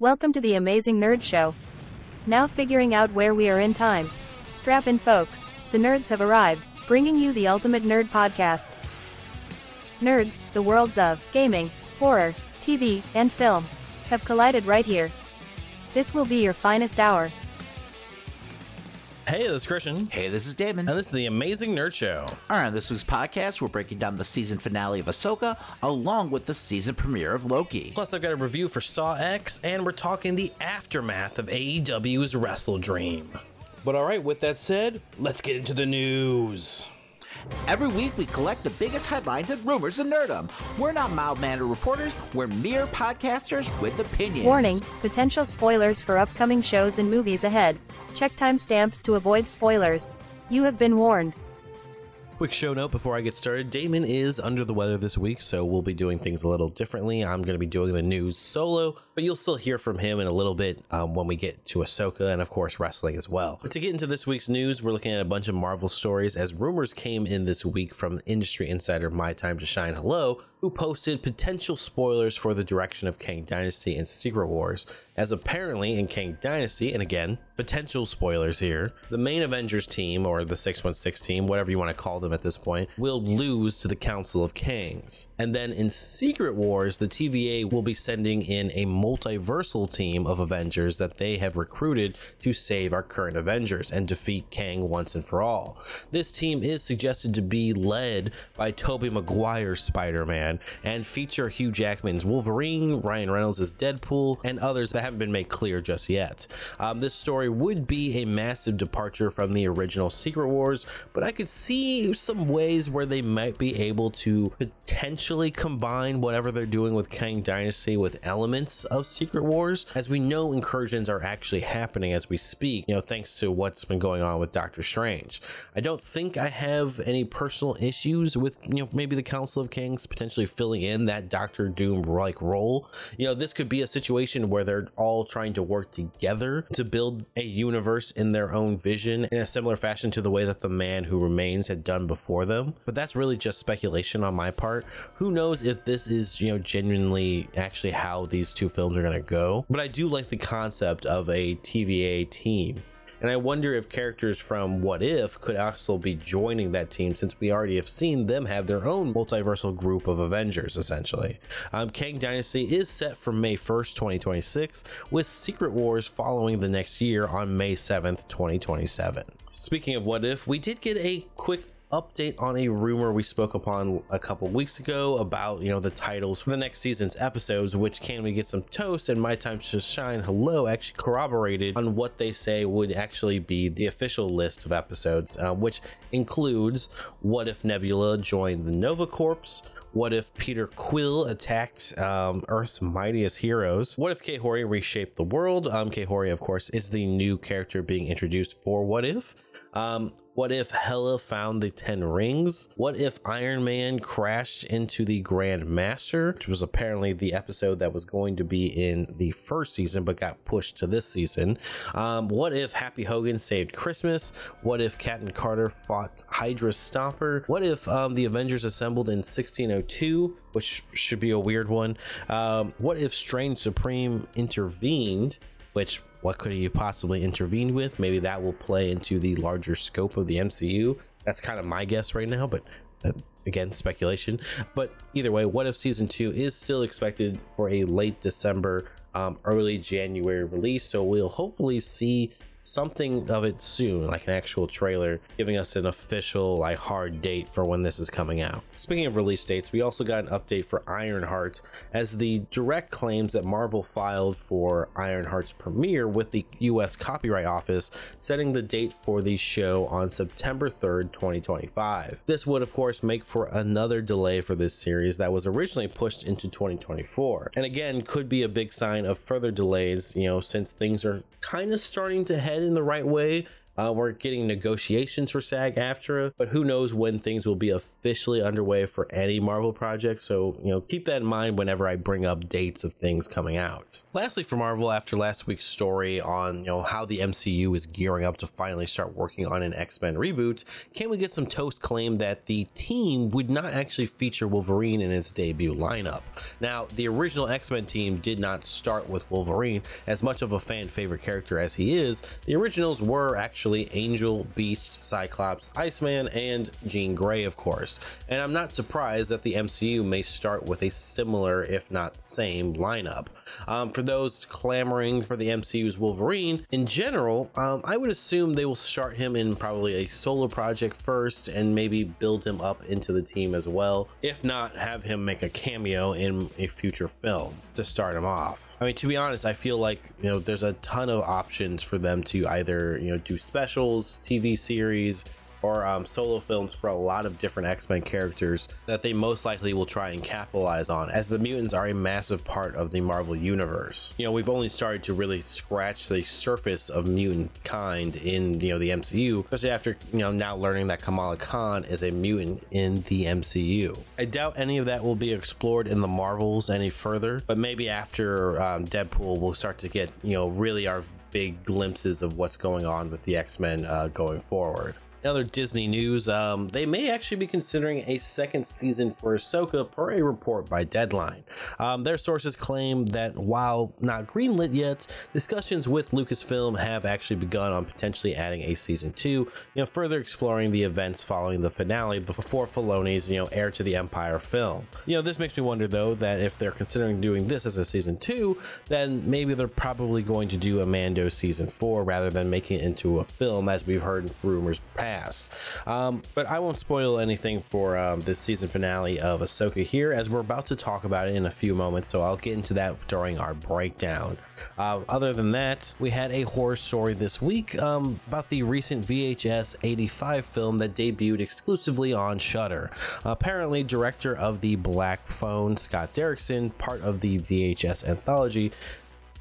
Welcome to the Amazing Nerd Show. Now figuring out where we are in time. Strap in, folks. The nerds have arrived, bringing you the ultimate nerd podcast. Nerds, the worlds of gaming, horror, TV, and film have collided right here. This will be your finest hour. Hey, this is Christian. Hey, this is Damon. And this is the Amazing Nerd Show. All right, this week's podcast, we're breaking down the season finale of Ahsoka along with the season premiere of Loki. Plus, I've got a review for Saw X, and we're talking the aftermath of AEW's Wrestle Dream. But all right, with that said, let's get into the news. Every week, we collect the biggest headlines and rumors of nerdom. We're not mild mannered reporters, we're mere podcasters with opinions. Warning potential spoilers for upcoming shows and movies ahead. Check timestamps to avoid spoilers. You have been warned. Quick show note before I get started Damon is under the weather this week, so we'll be doing things a little differently. I'm going to be doing the news solo, but you'll still hear from him in a little bit um, when we get to Ahsoka and, of course, wrestling as well. But to get into this week's news, we're looking at a bunch of Marvel stories as rumors came in this week from industry insider My Time to Shine Hello, who posted potential spoilers for the direction of Kang Dynasty and Secret Wars, as apparently in Kang Dynasty, and again, potential spoilers here, the main Avengers team, or the 616 team, whatever you want to call them at this point, will lose to the Council of Kangs. And then in Secret Wars, the TVA will be sending in a multiversal team of Avengers that they have recruited to save our current Avengers and defeat Kang once and for all. This team is suggested to be led by Tobey Maguire's Spider-Man and feature Hugh Jackman's Wolverine, Ryan Reynolds' Deadpool, and others that haven't been made clear just yet. Um, this story would be a massive departure from the original Secret Wars, but I could see some ways where they might be able to potentially combine whatever they're doing with Kang Dynasty with elements of Secret Wars, as we know incursions are actually happening as we speak, you know, thanks to what's been going on with Doctor Strange. I don't think I have any personal issues with, you know, maybe the Council of Kangs potentially filling in that Doctor Doom like role. You know, this could be a situation where they're all trying to work together to build a universe in their own vision in a similar fashion to the way that the man who remains had done before them. But that's really just speculation on my part. Who knows if this is, you know, genuinely actually how these two films are going to go. But I do like the concept of a TVA team and I wonder if characters from What If could also be joining that team since we already have seen them have their own multiversal group of Avengers, essentially. Um, Kang Dynasty is set for May 1st, 2026, with Secret Wars following the next year on May 7th, 2027. Speaking of What If, we did get a quick update on a rumor we spoke upon a couple weeks ago about you know the titles for the next season's episodes which can we get some toast and my time to shine? Hello actually corroborated on what they say would actually be the official list of episodes uh, which includes what if nebula joined the nova corps? What if peter quill attacked um, earth's mightiest heroes? What if Kahori reshaped the world? Um, Kahori of course is the new character being introduced for what if? Um, what if Hela found the Ten Rings? What if Iron Man crashed into the Grand Master, which was apparently the episode that was going to be in the first season but got pushed to this season? Um, what if Happy Hogan saved Christmas? What if Captain Carter fought Hydra Stomper? What if um, the Avengers assembled in 1602? Which should be a weird one. Um, what if Strange Supreme intervened? Which what could he possibly intervene with? Maybe that will play into the larger scope of the MCU. That's kind of my guess right now, but uh, again, speculation. But either way, what if season two is still expected for a late December, um, early January release? So we'll hopefully see something of it soon, like an actual trailer, giving us an official, like hard date for when this is coming out. Speaking of release dates, we also got an update for Ironheart as the direct claims that Marvel filed for Ironheart's premiere with the US Copyright Office, setting the date for the show on September 3rd, 2025. This would, of course, make for another delay for this series that was originally pushed into 2024. And again, could be a big sign of further delays, you know, since things are kind of starting to head in the right way. Uh, we're getting negotiations for SAG AFTRA, but who knows when things will be officially underway for any Marvel project. So, you know, keep that in mind whenever I bring up dates of things coming out. Lastly, for Marvel, after last week's story on, you know, how the MCU is gearing up to finally start working on an X Men reboot, can we get some toast claim that the team would not actually feature Wolverine in its debut lineup? Now, the original X Men team did not start with Wolverine. As much of a fan favorite character as he is, the originals were actually Angel, Beast, Cyclops, Iceman, and Jean Grey, of course. And I'm not surprised that the MCU may start with a similar, if not same, lineup. Um, for those clamoring for the MCU's Wolverine, in general, um, I would assume they will start him in probably a solo project first and maybe build him up into the team as well. If not, have him make a cameo in a future film to start him off. I mean, to be honest, I feel like, you know, there's a ton of options for them to either, you know, do specials, TV series, or um, solo films for a lot of different X-Men characters that they most likely will try and capitalize on, as the mutants are a massive part of the Marvel universe. You know, we've only started to really scratch the surface of mutant kind in you know the MCU, especially after you know now learning that Kamala Khan is a mutant in the MCU. I doubt any of that will be explored in the Marvels any further, but maybe after um, Deadpool, we'll start to get you know really our big glimpses of what's going on with the X-Men uh, going forward. In other Disney news, um, they may actually be considering a second season for Ahsoka per a report by Deadline. Um, their sources claim that while not greenlit yet, discussions with Lucasfilm have actually begun on potentially adding a season two, you know, further exploring the events following the finale before Filoni's, you know, Heir to the Empire film. You know, this makes me wonder though that if they're considering doing this as a season two, then maybe they're probably going to do a Mando season four rather than making it into a film, as we've heard rumors past Um, but I won't spoil anything for um, this season finale of Ahsoka here, as we're about to talk about it in a few moments. So I'll get into that during our breakdown. Uh, other than that, we had a horror story this week um, about the recent VHS 85 film that debuted exclusively on Shudder. apparently, director of the Black Phone, Scott Derrickson, part of the VHS anthology,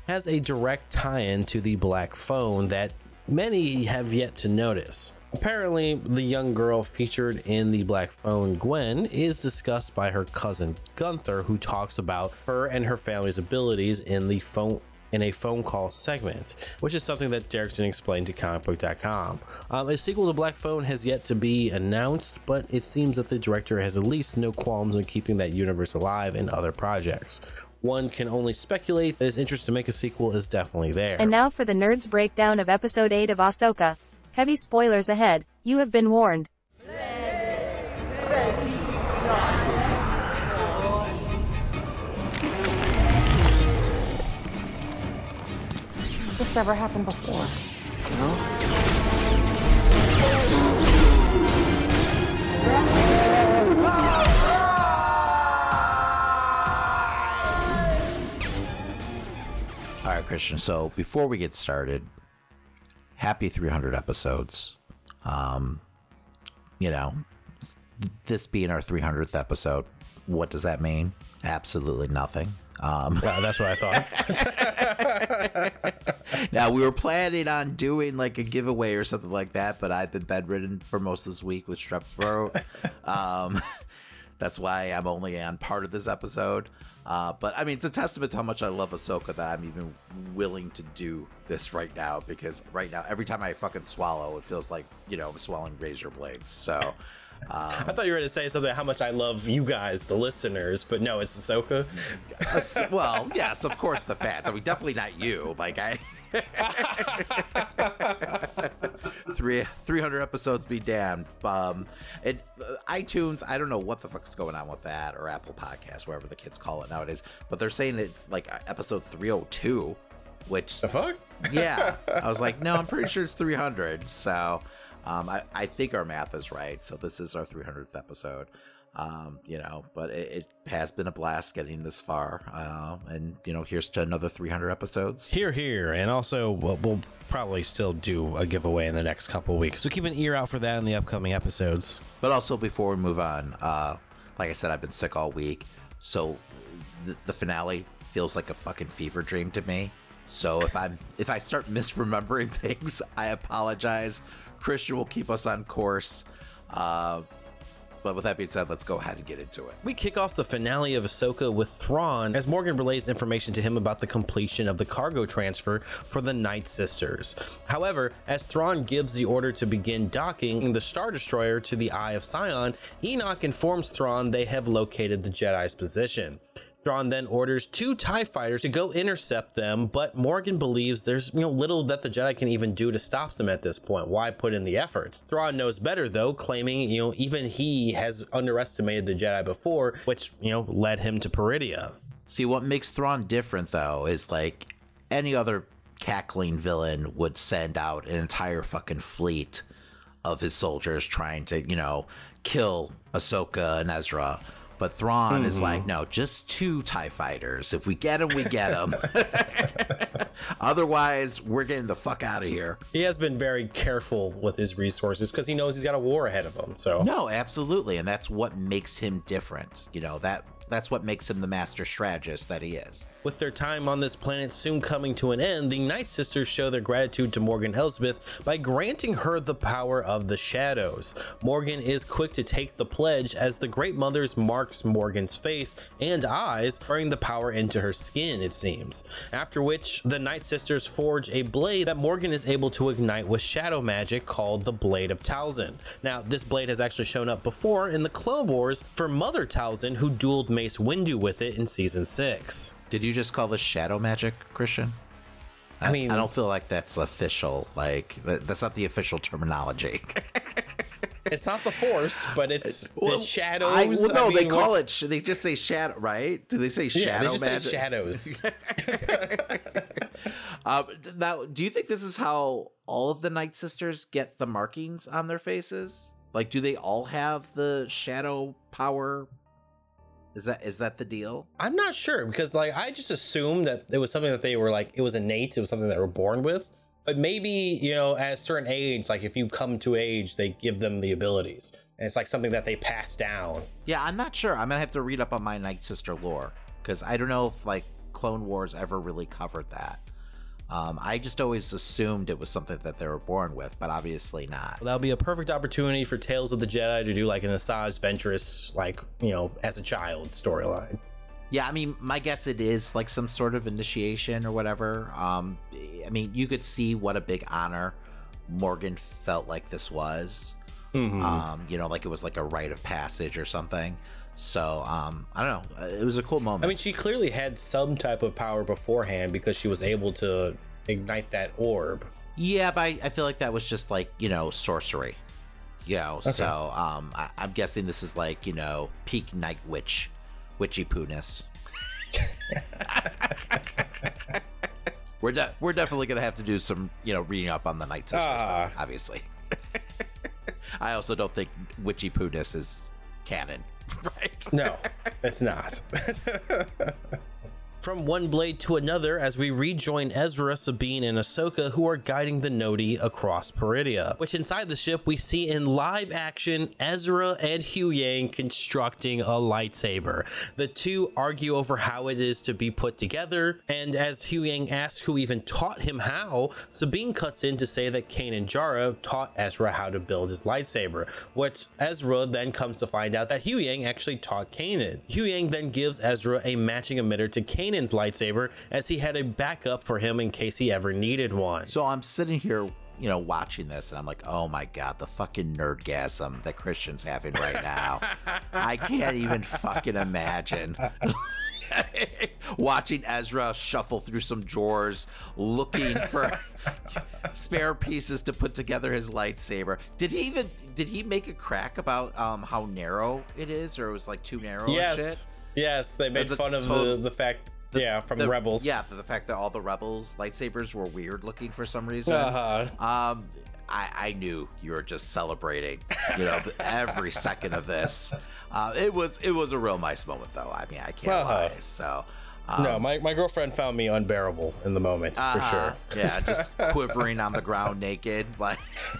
has a direct tie in to the Black Phone that many have yet to notice. Apparently, the young girl featured in the Black Phone, Gwen, is discussed by her cousin Gunther, who talks about her and her family's abilities in the phone in a phone call segment, which is something that Derrickson explained to comicbook.com. Um, a sequel to Black Phone has yet to be announced, but it seems that the director has at least no qualms in keeping that universe alive in other projects. One can only speculate that his interest to make a sequel is definitely there. And now for the nerds breakdown of episode 8 of Ahsoka. Heavy spoilers ahead. You have been warned. This never happened before. No? All right, Christian. So before we get started, happy 300 episodes. Um, you know, this being our 300th episode, what does that mean? Absolutely nothing. Um, Yeah, that's what I thought. now we were planning on doing like a giveaway or something like that, but I've been bedridden for most of this week with strep throat. um, that's why I'm only on part of this episode. Uh, but I mean, it's a testament to how much I love Ahsoka that I'm even willing to do this right now because right now, every time I fucking swallow, it feels like, you know, I'm swallowing razor blades. So, I thought you were going to say something how much I love you guys, the listeners, but no, it's Ahsoka. well, yes, of course, the fans. I mean, definitely not you. Like, I. Three, 300 episodes be damned. Um, and uh, iTunes, I don't know what the fuck's going on with that, or Apple Podcasts, wherever the kids call it nowadays. But they're saying it's like uh, episode 302, which The fuck? yeah i was like no i'm pretty sure it's 300 so um, I, I think our math is right so this is our 300th episode um, you know but it, it has been a blast getting this far uh, and you know here's to another 300 episodes Here, here, and also we'll, we'll probably still do a giveaway in the next couple weeks. So keep an ear out for that in the upcoming episodes. but also before we move on uh, like i said i've been sick all week so the, the finale feels like a fucking fever dream to me So if I'm if I start misremembering things, I apologize. Christian will keep us on course. Uh, but with that being said, let's go ahead and get into it. We kick off the finale of Ahsoka with Thrawn as Morgan relays information to him about the completion of the cargo transfer for the Night Sisters. However, as Thrawn gives the order to begin docking the Star Destroyer to the Eye of Sion, Enoch informs Thrawn they have located the Jedi's position. Thrawn then orders two TIE fighters to go intercept them, but Morgan believes there's you know little that the Jedi can even do to stop them at this point. Why put in the effort? Thrawn knows better though, claiming, you know, even he has underestimated the Jedi before, which, you know, led him to Peridea. See, what makes Thrawn different though is like any other cackling villain would send out an entire fucking fleet of his soldiers trying to, you know, kill Ahsoka and Ezra. But Thrawn is like, mm-hmm. no, just two TIE fighters. If we get them, we get them. Otherwise, we're getting the fuck out of here. He has been very careful with his resources because he knows he's got a war ahead of him. So No, absolutely. And that's what makes him different. You know, that that's what makes him the master strategist that he is. With their time on this planet soon coming to an end, the Night Sisters show their gratitude to Morgan Elsbeth by granting her the power of the shadows. Morgan is quick to take the pledge as the Great Mothers marks Morgan's face and eyes, burning the power into her skin, it seems. After which, the Night Sisters forge a blade that Morgan is able to ignite with shadow magic called the Blade of Talzin. Now, this blade has actually shown up before in the Clone Wars for Mother Talzin, who dueled Mace Windu with it in Season 6. Did you just call this shadow magic, Christian? I, mean- I don't feel like that's official. Like that's not the official terminology. It's not the Force, but it's the shadows. I, well, no, I they call what- it. They just say shadow, right? Do they say Yeah, shadow they just magic? say shadows. Um, now, do you think this is how all of the Night Sisters get the markings on their faces? Like, do they all have the shadow power? Is that is that the deal? I'm not sure because, like, I just assumed that it was something that they were like, it was innate. It was something that they were born with. But maybe you know, at a certain age, like if you come to age, they give them the abilities, and it's like something that they pass down. Yeah, I'm not sure. I'm gonna have to read up on my Night Sister lore because I don't know if like Clone Wars ever really covered that. Um, I just always assumed it was something that they were born with, but obviously not. That would be a perfect opportunity for Tales of the Jedi to do like an Asajj Ventress, like you know, as a child storyline. Yeah, I mean, my guess it is like some sort of initiation or whatever. Um, I mean, you could see what a big honor Morgan felt like this was. Mhm. Um, you know, like it was like a rite of passage or something. So, um, I don't know. It was a cool moment. I mean, she clearly had some type of power beforehand because she was able to ignite that orb. yeah, but I, I feel like that was just like you know sorcery. You know, so um, I, I'm guessing this is like you know peak night witch, witchy pooness. we're de- we're definitely gonna have to do some you know reading up on the night sisters, Ah. obviously. I also don't think witchy pooness is canon, right? No, it's not. From one blade to another as we rejoin Ezra, Sabine, and Ahsoka, who are guiding the Noti across Peridea. Which inside the ship we see in live action Ezra and Huyang constructing a lightsaber. The two argue over how it is to be put together, and as Huyang asks who even taught him how, Sabine cuts in to say that Kanan Jarrus taught Ezra how to build his lightsaber. Which Ezra then comes to find out that Huyang actually taught Kanan. Huyang then gives Ezra a matching emitter to Kanan's lightsaber as he had a backup for him in case he ever needed one. So I'm sitting here, you know, watching this, and I'm like, oh my god, the fucking nerdgasm that Christian's having right now. I can't even fucking imagine. watching Ezra shuffle through some drawers, looking for spare pieces to put together his lightsaber. Did he even did he make a crack about um how narrow it is, or it was like too narrow? yes, shit? yes, they made fun of total- the, the fact, yeah, from The- Rebels. Yeah, the fact that all the rebels lightsabers were weird looking for some reason. Uh-huh. Um, I, I knew you were just celebrating, you know, every second of this. Uh, it was it was a real nice moment, though. I mean, I can't Uh-huh. lie. So, um, No, my, my girlfriend found me unbearable in the moment, for uh, sure. yeah, just quivering on the ground naked, like,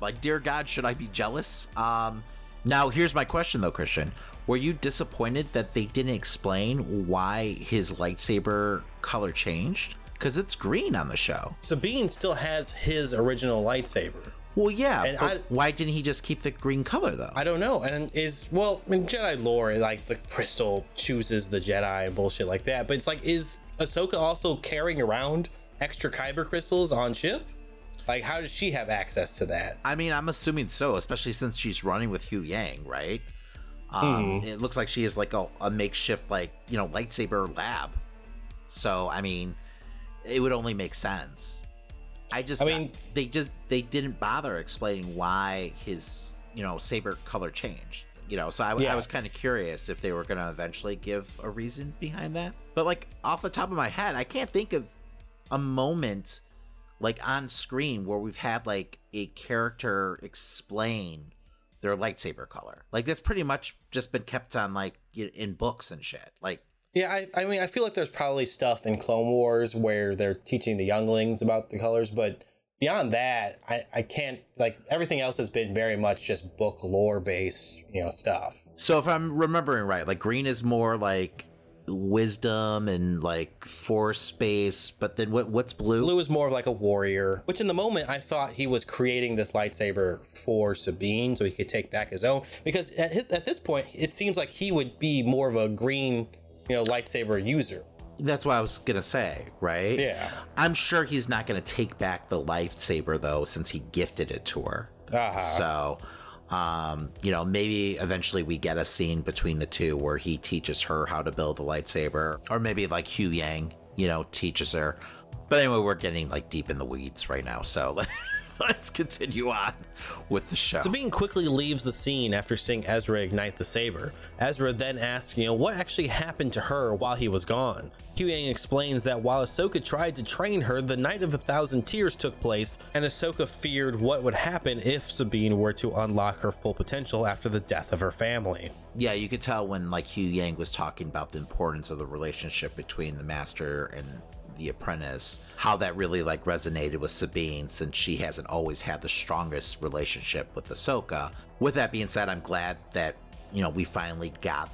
like, dear God, should I be jealous? Um, now here's my question though, Christian. Were you disappointed that they didn't explain why his lightsaber color changed? Because it's green on the show. Sabine still has his original lightsaber. Well, yeah, And but I- why didn't he just keep the green color though? I don't know. And is well in Jedi lore, like the crystal chooses the Jedi and bullshit like that. But it's like, is Ahsoka also carrying around extra kyber crystals on ship? Like, how does she have access to that? I mean, I'm assuming so, especially since she's running with Huyang, right? Um, It looks like she is like a, a makeshift, like you know, lightsaber lab. So, I mean, it would only make sense. I just, I mean- they just they didn't bother explaining why his you know saber color changed. You know, so I, I was kind of curious if they were going to eventually give a reason behind that. But like off the top of my head, I can't think of a moment like on screen where we've had like a character explain their lightsaber color. Like that's pretty much just been kept on like in books and shit. Like Yeah, I, I mean, I feel like there's probably stuff in Clone Wars where they're teaching the younglings about the colors, but beyond that, I, I can't, like, everything else has been very much just book lore based, you know, stuff. so if I'm remembering right, like green is more like wisdom and like force space, but then what what's blue? Blue is more of like a warrior, which in the moment I thought he was creating this lightsaber for Sabine so he could take back his own. Because at, at this point, it seems like he would be more of a green, you know, lightsaber user. That's what I was gonna say, right? Yeah. I'm sure he's not gonna take back the lightsaber though, since he gifted it to her. Uh-huh. So, um, you know, maybe eventually we get a scene between the two where he teaches her how to build a lightsaber, or maybe like Huyang, you know, teaches her. But anyway, we're getting like deep in the weeds right now, so let's continue on with the show. Sabine quickly leaves the scene after seeing Ezra ignite the saber. Ezra then asks, you know, what actually happened to her while he was gone. Huyang explains that while Ahsoka tried to train her, the Night of a Thousand Tears took place, and Ahsoka feared what would happen if Sabine were to unlock her full potential after the death of her family. yeah, you could tell when like Huyang was talking about the importance of the relationship between the master and the apprentice, how that really like resonated with Sabine since she hasn't always had the strongest relationship with Ahsoka. With that being said, I'm glad that, you know, we finally got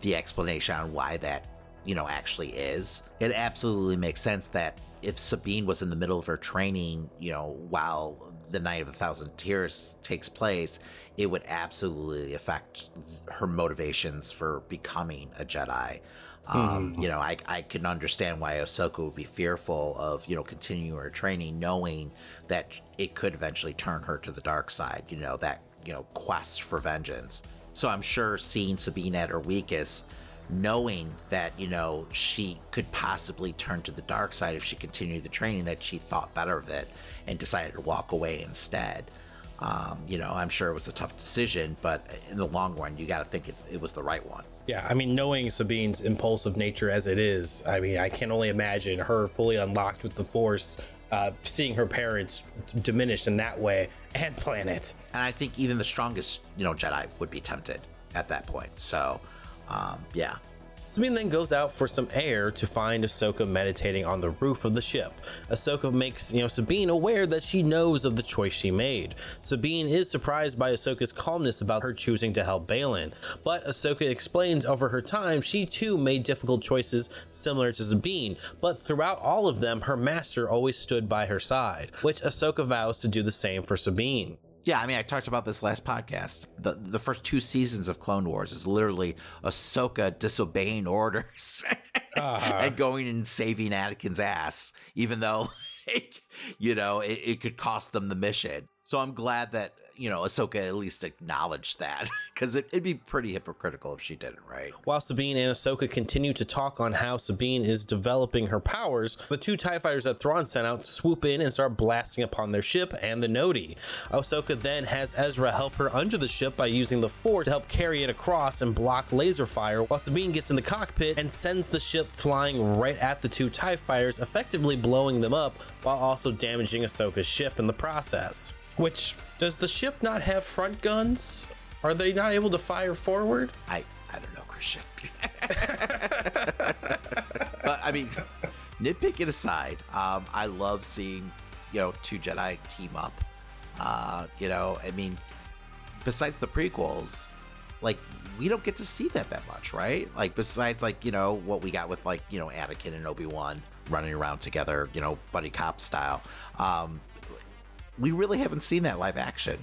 the explanation on why that, you know, actually is. It absolutely makes sense that if Sabine was in the middle of her training, you know, while the Night of a Thousand Tears takes place, it would absolutely affect her motivations for becoming a Jedi. Um, You know, I, I can understand why Ahsoka would be fearful of, you know, continuing her training, knowing that it could eventually turn her to the dark side, you know, that, you know, quest for vengeance. So I'm sure seeing Sabine at her weakest, knowing that, you know, she could possibly turn to the dark side if she continued the training, that she thought better of it and decided to walk away instead. Um, you know, I'm sure it was a tough decision, but in the long run, you got to think it, it was the right one. Yeah, I mean, knowing Sabine's impulsive nature as it is, I mean, I can only imagine her fully unlocked with the Force, uh, seeing her parents diminished in that way and planet. And I think even the strongest, you know, Jedi would be tempted at that point. So, um, yeah. Sabine then goes out for some air to find Ahsoka meditating on the roof of the ship. Ahsoka makes, you know, Sabine aware that she knows of the choice she made. Sabine is surprised by Ahsoka's calmness about her choosing to help Baylan, but Ahsoka explains over her time she too made difficult choices similar to Sabine, but throughout all of them, her master always stood by her side, which Ahsoka vows to do the same for Sabine. Yeah, I mean, I talked about this last podcast. The the first two seasons of Clone Wars is literally Ahsoka disobeying orders uh-huh. and going and saving Anakin's ass, even though, like, you know, it, it could cost them the mission. So I'm glad that you know Ahsoka at least acknowledged that because it, it'd be pretty hypocritical if she didn't, right? While Sabine and Ahsoka continue to talk on how Sabine is developing her powers, the two TIE fighters that Thrawn sent out swoop in and start blasting upon their ship and the Noti. Ahsoka then has Ezra help her under the ship by using the Force to help carry it across and block laser fire, while Sabine gets in the cockpit and sends the ship flying right at the two TIE fighters, effectively blowing them up while also damaging Ahsoka's ship in the process. Which, does the ship not have front guns? Are they not able to fire forward? I I don't know, Christian. but I mean, nitpicking aside, um, I love seeing you know two Jedi team up. Uh, you know, I mean, besides the prequels, like we don't get to see that that much, right? Like besides like you know what we got with like you know Anakin and Obi Wan running around together, you know, buddy cop style. Um, we really haven't seen that live action,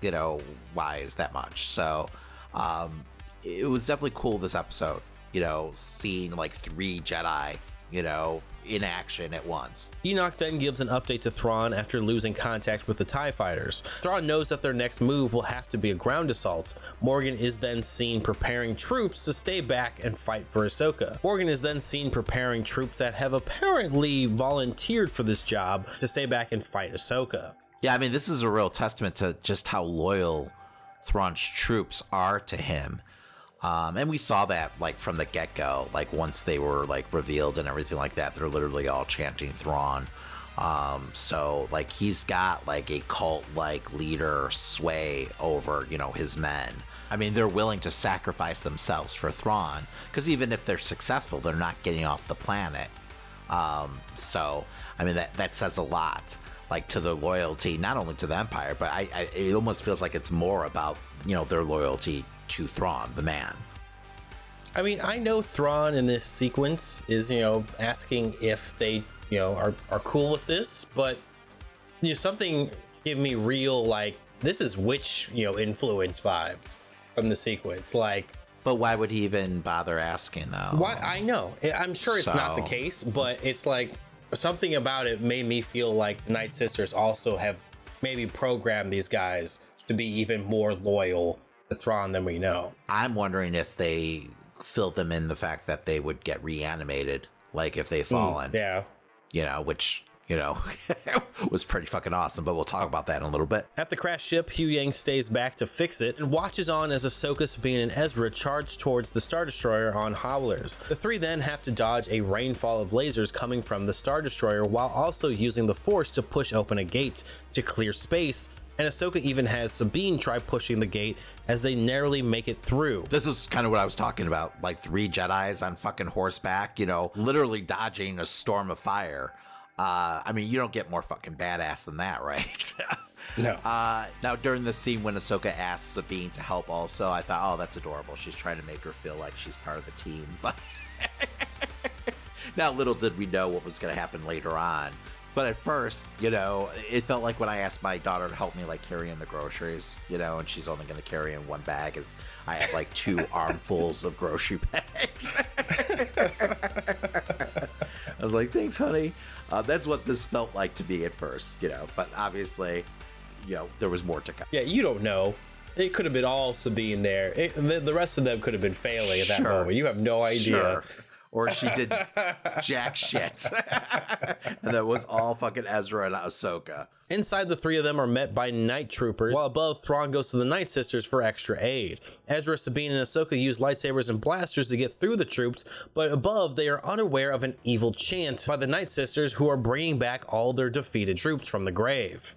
you know, wise that much. So um, it was definitely cool this episode, you know, seeing like three Jedi, you know, in action at once. Enoch then gives an update to Thrawn after losing contact with the TIE fighters. Thrawn knows that their next move will have to be a ground assault. Morgan is then seen preparing troops to stay back and fight for Ahsoka. Morgan is then seen preparing troops that have apparently volunteered for this job to stay back and fight Ahsoka. Yeah, I mean, this is a real testament to just how loyal Thrawn's troops are to him. Um, and we saw that like from the get go, like once they were like revealed and everything like that, they're literally all chanting Thrawn. Um, so like he's got like a cult like leader sway over, you know, his men. I mean, they're willing to sacrifice themselves for Thrawn because even if they're successful, they're not getting off the planet. Um, so I mean that that says a lot, like to their loyalty, not only to the Empire, but I, I it almost feels like it's more about you know their loyalty to Thrawn, the man. I mean, I know Thrawn in this sequence is, you know, asking if they, you know, are, are cool with this, but you know, something give me real like this is witch, you know, influence vibes from the sequence. Like But why would he even bother asking though? why I know. I'm sure it's not the case, but it's like something about it made me feel like the Night Sisters also have maybe programmed these guys to be even more loyal to Thrawn than we know. I'm wondering if they filled them in the fact that they would get reanimated, like if they mm, fallen, Yeah. you know, which you know was pretty fucking awesome. But we'll talk about that in a little bit. At the crash ship, Huyang stays back to fix it and watches on as Ahsoka, Sabine, and Ezra charge towards the Star Destroyer on Howlers. The three then have to dodge a rainfall of lasers coming from the Star Destroyer while also using the Force to push open a gate to clear space. And Ahsoka even has Sabine try pushing the gate as they narrowly make it through. This is kind of what I was talking about, like three Jedi's on fucking horseback, you know, literally dodging a storm of fire. Uh, I mean, you don't get more fucking badass than that, right? No. Uh, now, during the scene when Ahsoka asks Sabine to help, also, I thought, oh, that's adorable. She's trying to make her feel like she's part of the team. now, little did we know what was going to happen later on. But at first, you know, it felt like when I asked my daughter to help me, like carry in the groceries, you know, and she's only going to carry in one bag, as I have like two armfuls of grocery bags. I was like, thanks, honey. Uh, that's what this felt like to me at first, you know, but obviously, you know, there was more to come. Yeah, you don't know. It could have been all Sabine there. It, the, the rest of them could have been failing at that Sure. moment. You have no idea. Sure. Or she did jack shit. and that was all fucking Ezra and Ahsoka. Inside, the three of them are met by night troopers, while above, Thrawn goes to the Night Sisters for extra aid. Ezra, Sabine, and Ahsoka use lightsabers and blasters to get through the troops, but above, they are unaware of an evil chant by the Night Sisters who are bringing back all their defeated troops from the grave.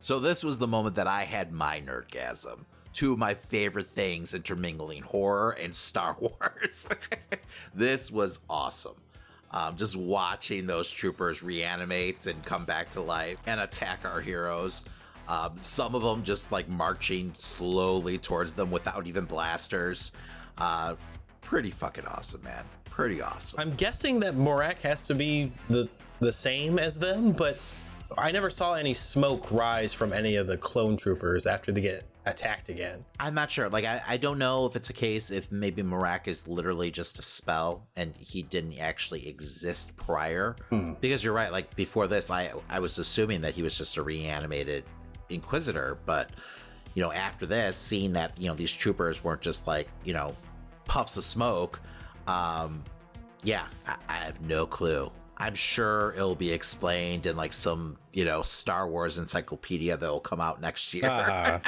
So this was the moment that I had my nerdgasm. Two of my favorite things intermingling horror and Star Wars. this was awesome. Um, just watching those troopers reanimate and come back to life and attack our heroes. Um, some of them just like marching slowly towards them without even blasters. Uh, pretty fucking awesome, man. Pretty awesome. I'm guessing that Marrok has to be the the same as them, but I never saw any smoke rise from any of the clone troopers after they get attacked again. I'm not sure. Like, I, I don't know if it's a case if maybe Marrok is literally just a spell and he didn't actually exist prior. Because you're right. Like before this, I I was assuming that he was just a reanimated Inquisitor. But you know, after this, seeing that you know these troopers weren't just like you know puffs of smoke. Um, yeah, I, I have no clue. I'm sure it'll be explained in like some you know Star Wars encyclopedia that will come out next year. Uh-huh.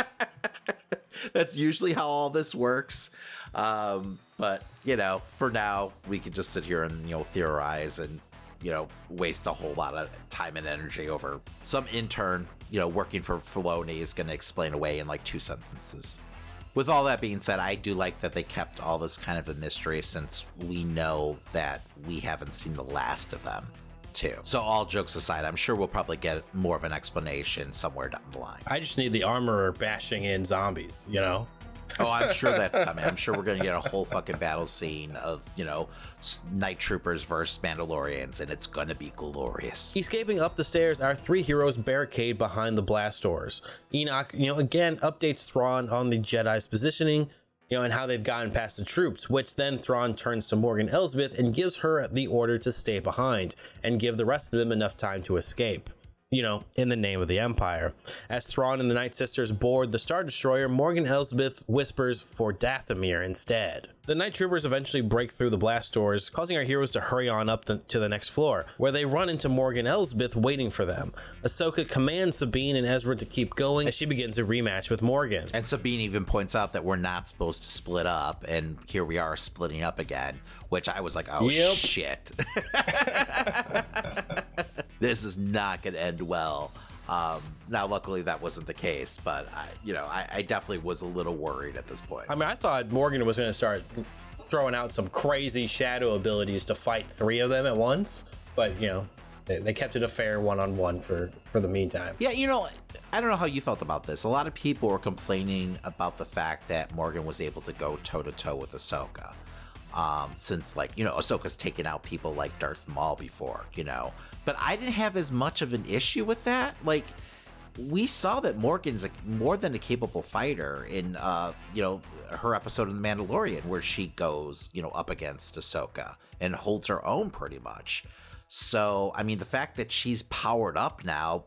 That's usually how all this works. Um, but you know, for now, we can just sit here and you know theorize and you know waste a whole lot of time and energy over some intern you know working for Filoni is going to explain away in like two sentences. With all that being said, I do like that they kept all this kind of a mystery since we know that we haven't seen the last of them, too. So, all jokes aside, I'm sure we'll probably get more of an explanation somewhere down the line. I just need the armorer bashing in zombies, you know? Oh, I'm sure that's coming. I'm sure we're going to get a whole fucking battle scene of, you know, night troopers versus Mandalorians, and it's going to be glorious. Escaping up the stairs, our three heroes barricade behind the blast doors. Enoch, you know, again updates Thrawn on the Jedi's positioning, you know, and how they've gotten past the troops, which then Thrawn turns to Morgan Elsbeth and gives her the order to stay behind and give the rest of them enough time to escape you know, in the name of the Empire. As Thrawn and the Night Sisters board the Star Destroyer, Morgan Elsbeth whispers for Dathomir instead. The Night Troopers eventually break through the blast doors, causing our heroes to hurry on up the, to the next floor, where they run into Morgan Elsbeth waiting for them. Ahsoka commands Sabine and Ezra to keep going as she begins a rematch with Morgan. And Sabine even points out that we're not supposed to split up, and here we are splitting up again, which I was like, oh yep. shit. this is not going to end well. Um, now, luckily, that wasn't the case, but I, you know, I, I definitely was a little worried at this point. I mean, I thought Morgan was going to start throwing out some crazy shadow abilities to fight three of them at once, but you know, they, they kept it a fair one-on-one for for the meantime. Yeah, you know, I don't know how you felt about this. A lot of people were complaining about the fact that Morgan was able to go toe to toe with Ahsoka. Um, since like you know Ahsoka's taken out people like Darth Maul before, you know, but I didn't have as much of an issue with that. Like we saw that Morgan's a, more than a capable fighter in uh, you know her episode of The Mandalorian where she goes you know up against Ahsoka and holds her own pretty much. So I mean the fact that she's powered up now,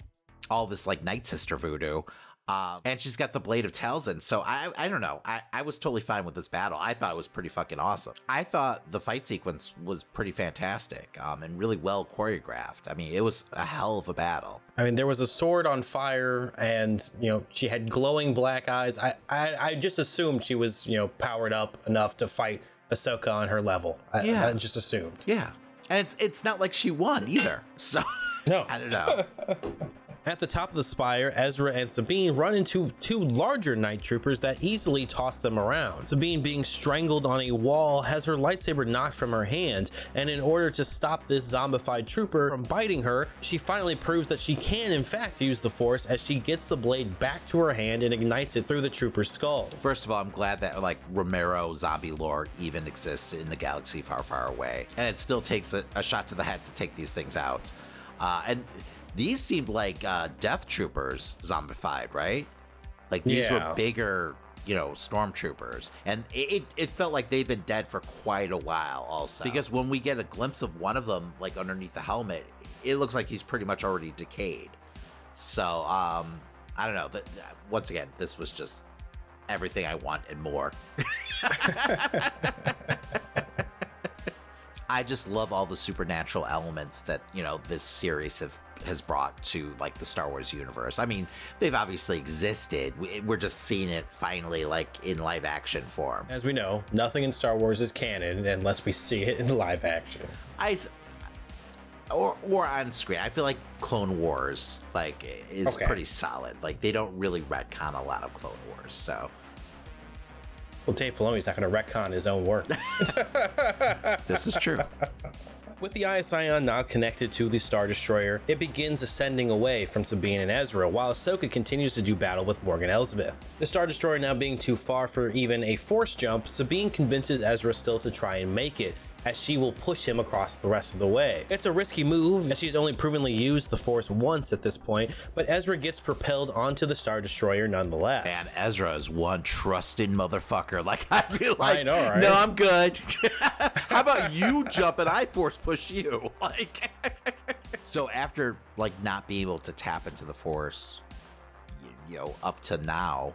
all this like Night Sister voodoo, um, and she's got the blade of Talzin. So I, I don't know. I, I was totally fine with this battle. I thought it was pretty fucking awesome. I thought the fight sequence was pretty fantastic um, and really well choreographed. I mean, it was a hell of a battle. I mean, there was a sword on fire, and you know she had glowing black eyes. I, I, I just assumed she was you know powered up enough to fight Ahsoka on her level. I, yeah, I just assumed. Yeah, and it's it's not like she won either. So no, I don't know. At the top of the spire, Ezra and Sabine run into two larger night troopers that easily toss them around. Sabine, being strangled on a wall, has her lightsaber knocked from her hand, and in order to stop this zombified trooper from biting her, she finally proves that she can in fact use the Force as she gets the blade back to her hand and ignites it through the trooper's skull. First of all, I'm glad that like Romero zombie lore even exists in the galaxy far, far away, and it still takes a, a shot to the head to take these things out. Uh, and these seemed like uh, Death Troopers zombified, right? Like these yeah. were bigger, you know, stormtroopers, and it, it felt like they've been dead for quite a while, also. Because when we get a glimpse of one of them, like underneath the helmet, it looks like he's pretty much already decayed. So, um, I don't know. Once again, this was just everything I want and more. I just love all the supernatural elements that you know this series have has brought to like the Star Wars universe. I mean, they've obviously existed. We're just seeing it finally like in live action form. As we know, nothing in Star Wars is canon unless we see it in live action. I or or on screen. I feel like Clone Wars like is okay. pretty solid. Like they don't really retcon a lot of Clone Wars, so well, Dave Filoni's not going to retcon his own work. this is true. With the Eye-Sion now connected to the Star Destroyer, it begins ascending away from Sabine and Ezra, while Ahsoka continues to do battle with Morgan Elsbeth. The Star Destroyer now being too far for even a force jump, Sabine convinces Ezra still to try and make it, as she will push him across the rest of the way. It's a risky move, as she's only provenly used the Force once at this point, but Ezra gets propelled onto the Star Destroyer nonetheless. And Ezra is one trusting motherfucker. Like, I'd be like, I know, right? no, I'm good. How about you jump and I Force push you? Like, so after, like, not being able to tap into the Force, you know, up to now,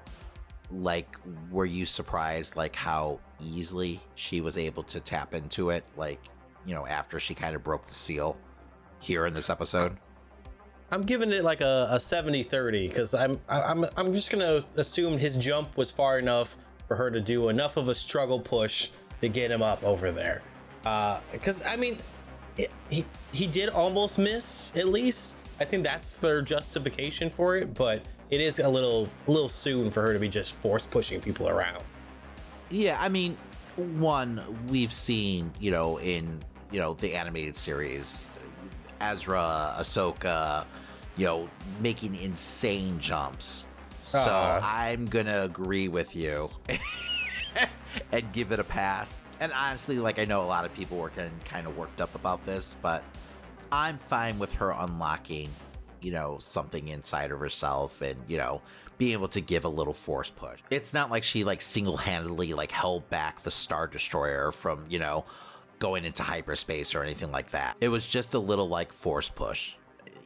like were you surprised like how easily she was able to tap into it like you know after she kind of broke the seal here in this episode? I'm giving it like a, a 70 30 because i'm i'm i'm just gonna assume his jump was far enough for her to do enough of a struggle push to get him up over there. Because uh, i mean it, he he did almost miss at least. I think that's their justification for it but it is a little a little soon for her to be just force pushing people around. Yeah, I mean, one we've seen, you know, in you know the animated series, Ezra, Ahsoka, you know, making insane jumps. So Aw. I'm gonna agree with you and give it a pass. And honestly, like I know a lot of people were getting kind of worked up about this, but I'm fine with her unlocking, you know, something inside of herself and, you know, being able to give a little force push. It's not like she like single-handedly like held back the Star Destroyer from, you know, going into hyperspace or anything like that. It was just a little like force push.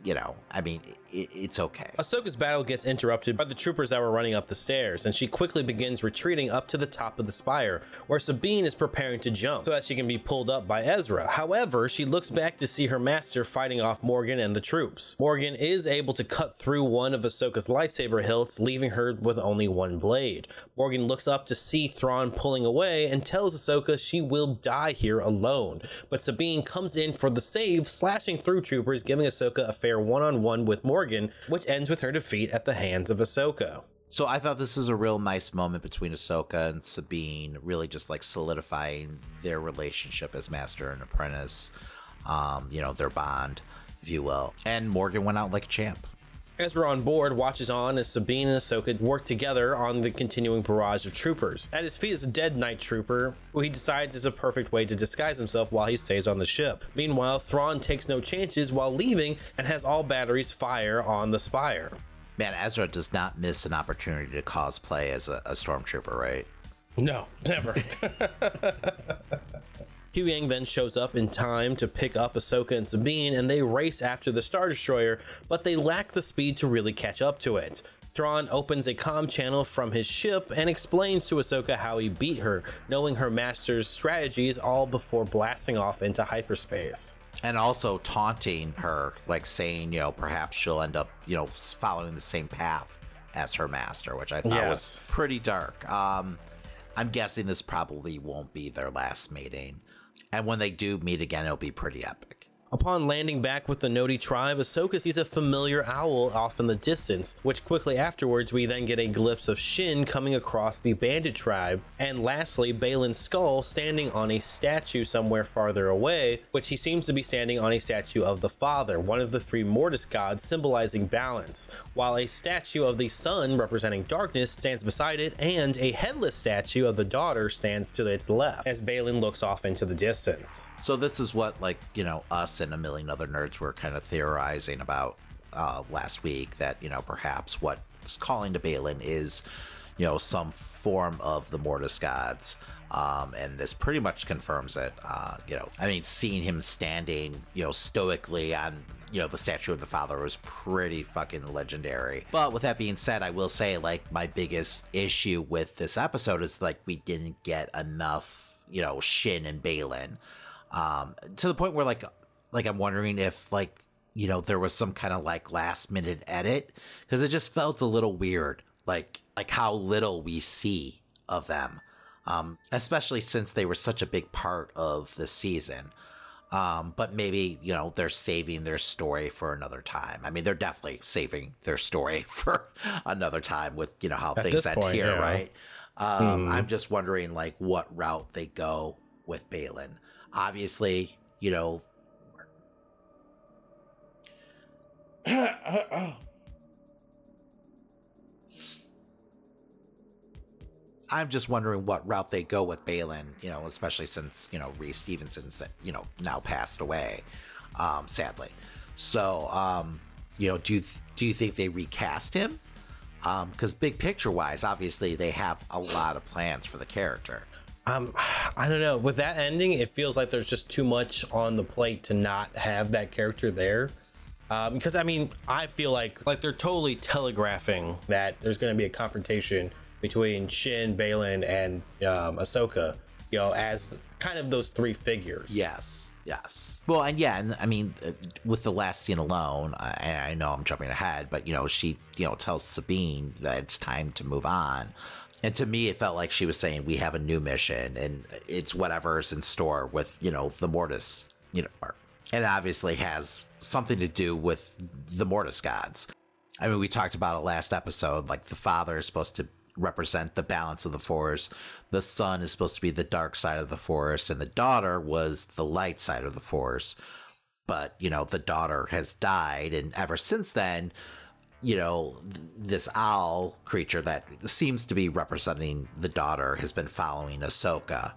You know, I mean, it, it's okay. Ahsoka's battle gets interrupted by the troopers that were running up the stairs, and she quickly begins retreating up to the top of the spire, where Sabine is preparing to jump so that she can be pulled up by Ezra. However, she looks back to see her master fighting off Morgan and the troops. Morgan is able to cut through one of Ahsoka's lightsaber hilts, leaving her with only one blade. Morgan looks up to see Thrawn pulling away and tells Ahsoka she will die here alone. But Sabine comes in for the save, slashing through troopers, giving Ahsoka a fair one-on-one with Morgan, which ends with her defeat at the hands of Ahsoka. So I thought this was a real nice moment between Ahsoka and Sabine, really just like solidifying their relationship as master and apprentice, um, you know, their bond, if you will. And Morgan went out like a champ. Ezra on board watches on as Sabine and Ahsoka work together on the continuing barrage of troopers. At his feet is a dead night trooper, who he decides is a perfect way to disguise himself while he stays on the ship. Meanwhile, Thrawn takes no chances while leaving and has all batteries fire on the spire. Man, Ezra does not miss an opportunity to cosplay as a, a stormtrooper, right? No, never. Huyang then shows up in time to pick up Ahsoka and Sabine, and they race after the Star Destroyer, but they lack the speed to really catch up to it. Thrawn opens a comm channel from his ship and explains to Ahsoka how he beat her, knowing her master's strategies all before blasting off into hyperspace. And also taunting her, like saying, you know, perhaps she'll end up, you know, following the same path as her master, which I thought Yes. was pretty dark. Um, I'm guessing this probably won't be their last meeting. And when they do meet again, it'll be pretty epic. Upon landing back with the Noti tribe, Ahsoka sees a familiar owl off in the distance, which quickly afterwards we then get a glimpse of Shin coming across the bandit tribe, and lastly, Baylan Skoll standing on a statue somewhere farther away, which he seems to be standing on a statue of the father, one of the three Mortis gods symbolizing balance, while a statue of the son representing darkness stands beside it, and a headless statue of the daughter stands to its left, as Baylan looks off into the distance. So this is what, like, you know, us and a million other nerds were kind of theorizing about uh, last week that, you know, perhaps what's calling to Baylan is, you know, some form of the Mortis gods. Um, and this pretty much confirms it. Uh, you know, I mean, seeing him standing, you know, stoically on, you know, the statue of the father was pretty fucking legendary. But with that being said, I will say, like, my biggest issue with this episode is, like, we didn't get enough, you know, Shin and Baylan um, to the point where like like I'm wondering if like you know there was some kind of like last minute edit because it just felt a little weird like like how little we see of them um, especially since they were such a big part of the season um, but maybe you know they're saving their story for another time. I mean, they're definitely saving their story for another time with you know how At things end point, here, yeah. right? Um, I'm just wondering like what route they go with Baylan. Obviously, you know. I'm just wondering what route they go with Baylan, you know, especially since, you know, Ray Stevenson's, you know, now passed away, um, sadly. So, um, you know, do you, do you think they recast him? Um, because big picture wise, obviously they have a lot of plans for the character. Um, I don't know. With that ending, it feels like there's just too much on the plate to not have that character there. Um, because I mean, I feel like like they're totally telegraphing that there's going to be a confrontation between Shin, Baylan, and um, Ahsoka. You know, as kind of those three figures. Yes, yes. Well, and yeah, and I mean, uh, with the last scene alone, I, I know I'm jumping ahead, but you know, she you know tells Sabine that it's time to move on. And to me, it felt like she was saying, "We have a new mission, and it's whatever's in store with you know the Mortis, you know, part." It obviously has something to do with the Mortis gods. I mean, we talked about it last episode. Like the father is supposed to represent the balance of the force, the son is supposed to be the dark side of the force, and the daughter was the light side of the force. But you know, the daughter has died, and ever since then, you know, th- this owl creature that seems to be representing the daughter has been following Ahsoka.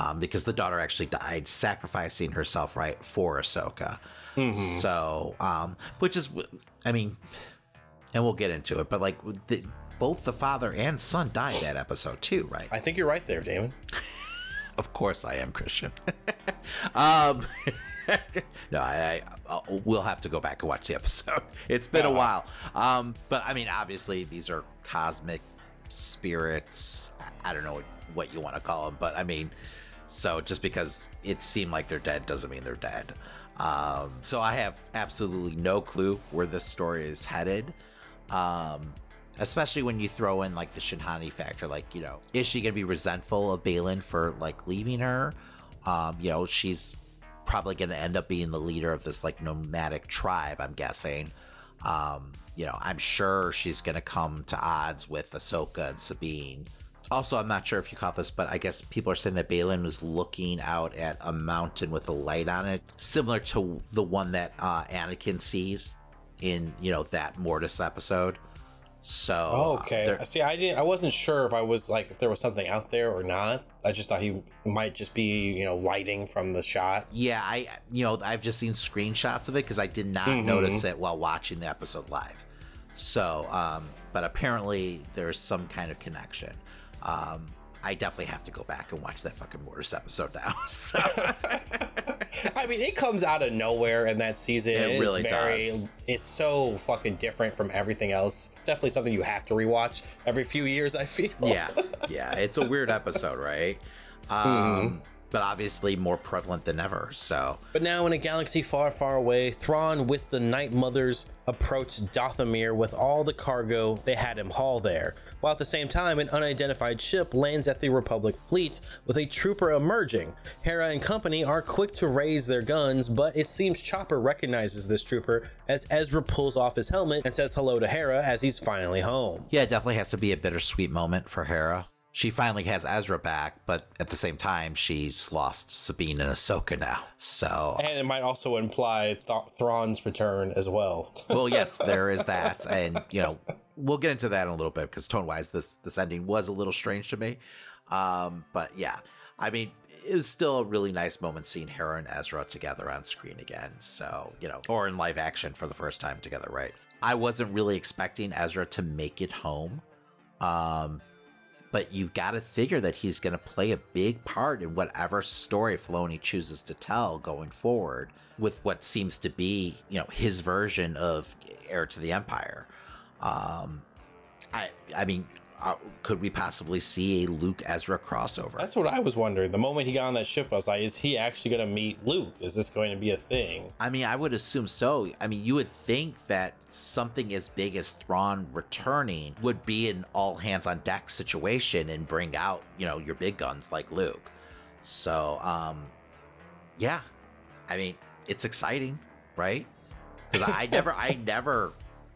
Um, because the daughter actually died sacrificing herself right for Ahsoka. So, um, which is, I mean, and we'll get into it, but like the, both the father and son died that episode too, right? I think you're right there, Damon. Of course, I am Christian. um, no, I, I I'll- we'll have to go back and watch the episode. It's been a while. Um, but I mean, obviously, these are cosmic spirits. I don't know what, what you want to call them, but I mean, so just because it seemed like they're dead doesn't mean they're dead. Um, so I have absolutely no clue where this story is headed. Um, especially when you throw in like the Shin Hati factor, like you know, is she gonna be resentful of Baylan for like leaving her? Um, you know, she's probably gonna end up being the leader of this like nomadic tribe. I'm guessing. Um, you know, I'm sure she's gonna come to odds with Ahsoka and Sabine. Also, I'm not sure if you caught this, but I guess people are saying that Baylan was looking out at a mountain with a light on it, similar to the one that uh, Anakin sees in you know that Mortis episode. So Oh, uh, okay. there- See, I didn't. I wasn't sure if I was like if there was something out there or not. I just thought he might just be, you know, lighting from the shot. yeah, I you know I've just seen screenshots of it because I did not notice it while watching the episode live. So, um, but apparently there's some kind of connection. Um, I definitely have to go back and watch that fucking Mortis episode now. So, I mean, it comes out of nowhere in that season. It It's really very, does. It's so fucking different from everything else. It's definitely something you have to rewatch every few years. I feel. yeah, yeah, it's a weird episode, right? Um, But obviously more prevalent than ever. So, But now, in a galaxy far, far away, Thrawn with the Night Mothers approached Dathomir with all the cargo they had him haul there, while at the same time, an unidentified ship lands at the Republic fleet with a trooper emerging. Hera and company are quick to raise their guns, but it seems Chopper recognizes this trooper as Ezra pulls off his helmet and says hello to Hera as he's finally home. yeah, it definitely has to be a bittersweet moment for Hera. She finally has Ezra back, but at the same time, she's lost Sabine and Ahsoka now. So, And it might also imply Th- Thrawn's return as well. well, yes, there is that, and you know, we'll get into that in a little bit because tone wise, this this ending was a little strange to me. Um, but yeah, I mean, it was still a really nice moment seeing Hera and Ezra together on screen again. So you know, or in live action for the first time together, right? I wasn't really expecting Ezra to make it home. Um, but you've got to figure that he's going to play a big part in whatever story Filoni chooses to tell going forward with what seems to be, you know, his version of Heir to the Empire. Um, I, I mean, uh, could we possibly see a Luke Ezra crossover? That's what I was wondering. The moment he got on that ship, I was like, is he actually going to meet Luke? Is this going to be a thing? I mean, I would assume so. I mean, you would think that something as big as Thrawn returning would be an all hands on deck situation and bring out, you know, your big guns like Luke. So, um, yeah, I mean, it's exciting, right? Because I never, I never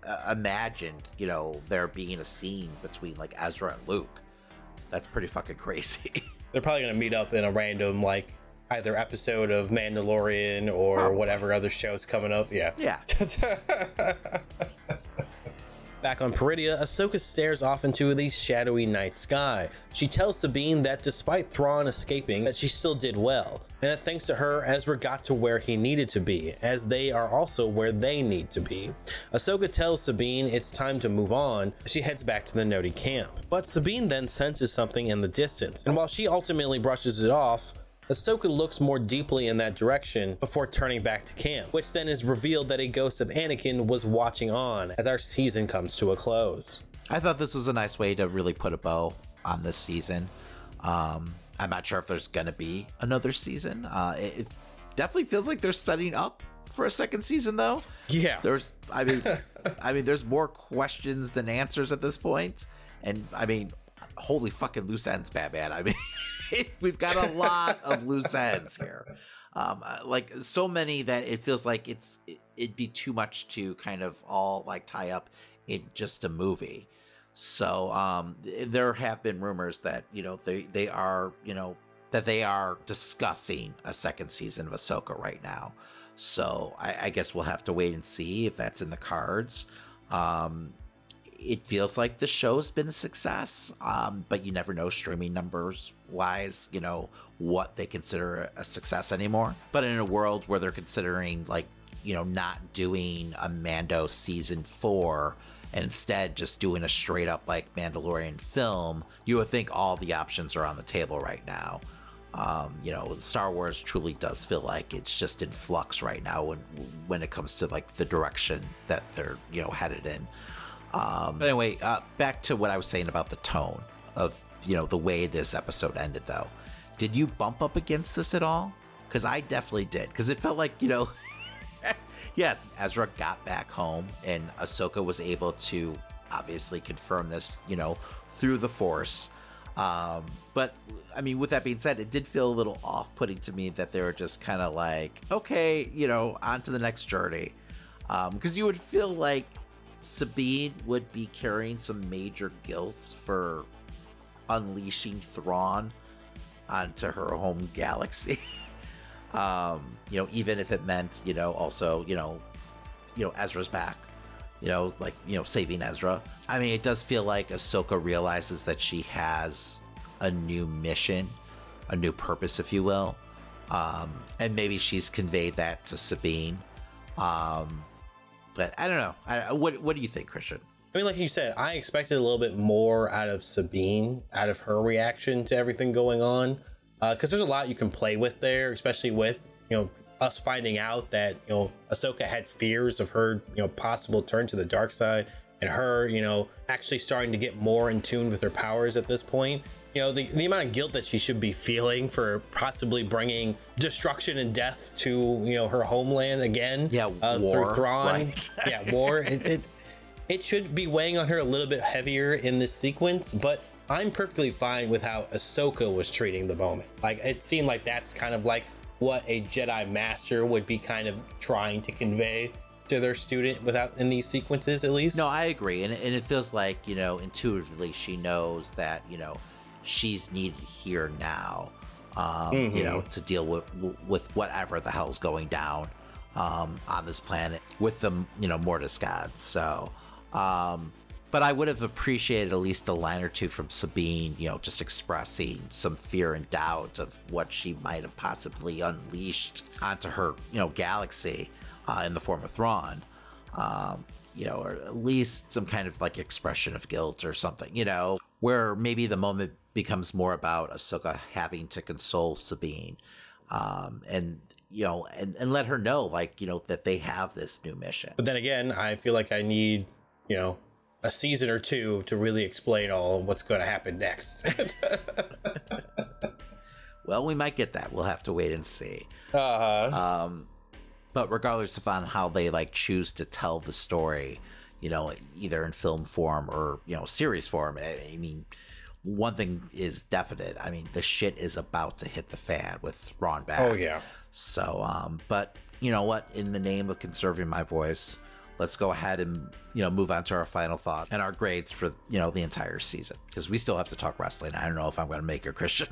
uh, imagined, you know, there being a scene between like Ezra and Luke. That's pretty fucking crazy. They're probably to meet up in a random, like, either episode of Mandalorian or Probably. whatever other show's coming up. Yeah. yeah. Back on Peridea, Ahsoka stares off into the shadowy night sky. She tells Sabine that despite Thrawn escaping, that she still did well, and thanks to her, Ezra got to where he needed to be, as they are also where they need to be. Ahsoka tells Sabine it's time to move on. She heads back to the Noti camp, but Sabine then senses something in the distance, and while she ultimately brushes it off, Ahsoka looks more deeply in that direction before turning back to camp, which then is revealed that a ghost of Anakin was watching on as our season comes to a close. I thought this was a nice way to really put a bow on this season. Um, I'm not sure if there's gonna be another season. Uh, it, it definitely feels like they're setting up for a second season, though. Yeah. There's, I mean, I mean, there's more questions than answers at this point, and I mean, holy fucking loose ends, Batman. I mean, we've got a lot of loose ends here. Um, uh, like so many that it feels like it's it, it'd be too much to kind of all like tie up in just a movie. So um, there have been rumors that you know they they are you know that they are discussing a second season of Ahsoka right now. So I, I guess we'll have to wait and see if that's in the cards. Um, it feels like the show's been a success, um, but you never know streaming numbers wise, you know, what they consider a success anymore. But in a world where they're considering, like, you know, not doing a Mando season four, instead just doing a straight up, like, Mandalorian film, you would think all the options are on the table right now. Um, you know, Star Wars truly does feel like it's just in flux right now when when it comes to like the direction that they're you know headed in. Um, but anyway, uh, back to what I was saying about the tone of you know the way this episode ended. Though, did you bump up against this at all? Because I definitely did. Because it felt like you know, yes, Ezra got back home and Ahsoka was able to obviously confirm this, you know, through the Force. Um, but I mean, with that being said, it did feel a little off-putting to me that they were just kind of like, okay, you know, on to the next journey. Because um, you would feel like Sabine would be carrying some major guilt for unleashing Thrawn onto her home galaxy. um, you know, even if it meant, you know, also, you know, you know, Ezra's back. You know, like, you know, saving Ezra. I mean, it does feel like Ahsoka realizes that she has a new mission, a new purpose, if you will. Um, and maybe she's conveyed that to Sabine. Um, but I don't know. I, what what do you think, Christian? I mean, like you said, I expected a little bit more out of Sabine, out of her reaction to everything going on, because uh, there's a lot you can play with there, especially with you know us finding out that you know Ahsoka had fears of her you know possible turn to the dark side, and her you know actually starting to get more in tune with her powers at this point. You know the, the amount of guilt that she should be feeling for possibly bringing destruction and death to you know her homeland again yeah uh, war, through Thrawn. Right. yeah war. It, it, it should be weighing on her a little bit heavier in this sequence but I'm perfectly fine with how Ahsoka was treating the moment like it seemed like that's kind of like what a Jedi master would be kind of trying to convey to their student without in these sequences at least no I agree and, and it feels like you know intuitively she knows that you know she's needed here now. Um, mm-hmm. You know, to deal with with whatever the hell's going down um, on this planet with the you know Mortis gods. So, um, but I would have appreciated at least a line or two from Sabine. You know, just expressing some fear and doubt of what she might have possibly unleashed onto her you know galaxy uh, in the form of Thrawn. Um, you know, or at least some kind of like expression of guilt or something, you know, where maybe the moment becomes more about Ahsoka having to console Sabine, um, and you know, and, and let her know, like, you know, that they have this new mission. But then again, I feel like I need, you know, a season or two to really explain all what's going to happen next. well, we might get that. We'll have to wait and see. Uh-huh. Um, but regardless of on how they like choose to tell the story, you know, either in film form or you know series form, I, I mean, one thing is definite. I mean, the shit is about to hit the fan with Thrawn back. Oh yeah. So, um, but you know what? In the name of conserving my voice, let's go ahead and you know move on to our final thought and our grades for you know the entire season because we still have to talk wrestling. I don't know if I'm going to make a Christian.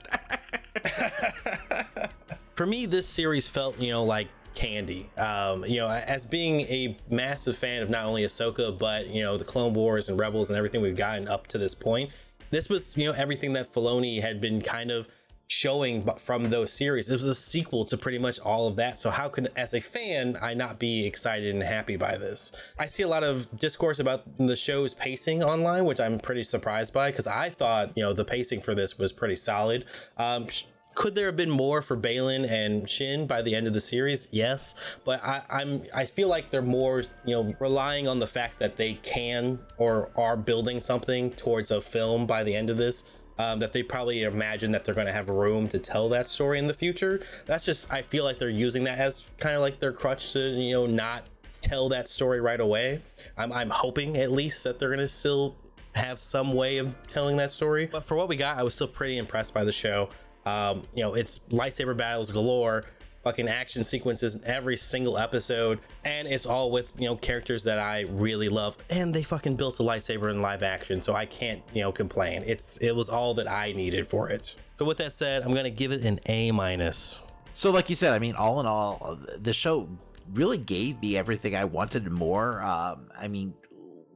for me, this series felt you know like candy. Um, you know, as being a massive fan of not only Ahsoka, but you know the Clone Wars and Rebels and everything we've gotten up to this point, this was you know everything that Filoni had been kind of showing from those series. It was a sequel to pretty much all of that. So how could, as a fan, I not be excited and happy by this? I see a lot of discourse about the show's pacing online, which I'm pretty surprised by because I thought you know the pacing for this was pretty solid. Um, sh- could there have been more for Baylan and Shin by the end of the series? Yes, but I, I'm I feel like they're more you know relying on the fact that they can or are building something towards a film by the end of this. Um, that they probably imagine that they're going to have room to tell that story in the future. That's just I feel like they're using that as kind of like their crutch to you know not tell that story right away. I'm I'm hoping at least that they're going to still have some way of telling that story. But for what we got, I was still pretty impressed by the show. Um, you know, it's lightsaber battles galore, fucking action sequences in every single episode, and it's all with you know characters that I really love. And they fucking built a lightsaber in live action, so I can't you know complain. It's it was all that I needed for it. So with that said, I'm gonna give it an A minus. So like you said, I mean, all in all, the show really gave me everything I wanted more. Um, I mean,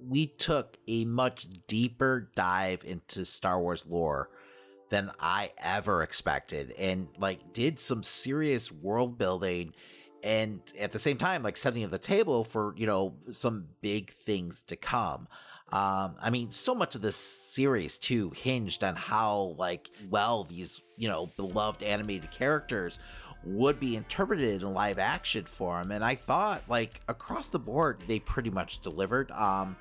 we took a much deeper dive into Star Wars lore than I ever expected and like did some serious world building and at the same time like setting up the table for, you know, some big things to come. Um, I mean, so much of this series too hinged on how like well these, you know, beloved animated characters would be interpreted in live action form. And I thought like across the board they pretty much delivered. Um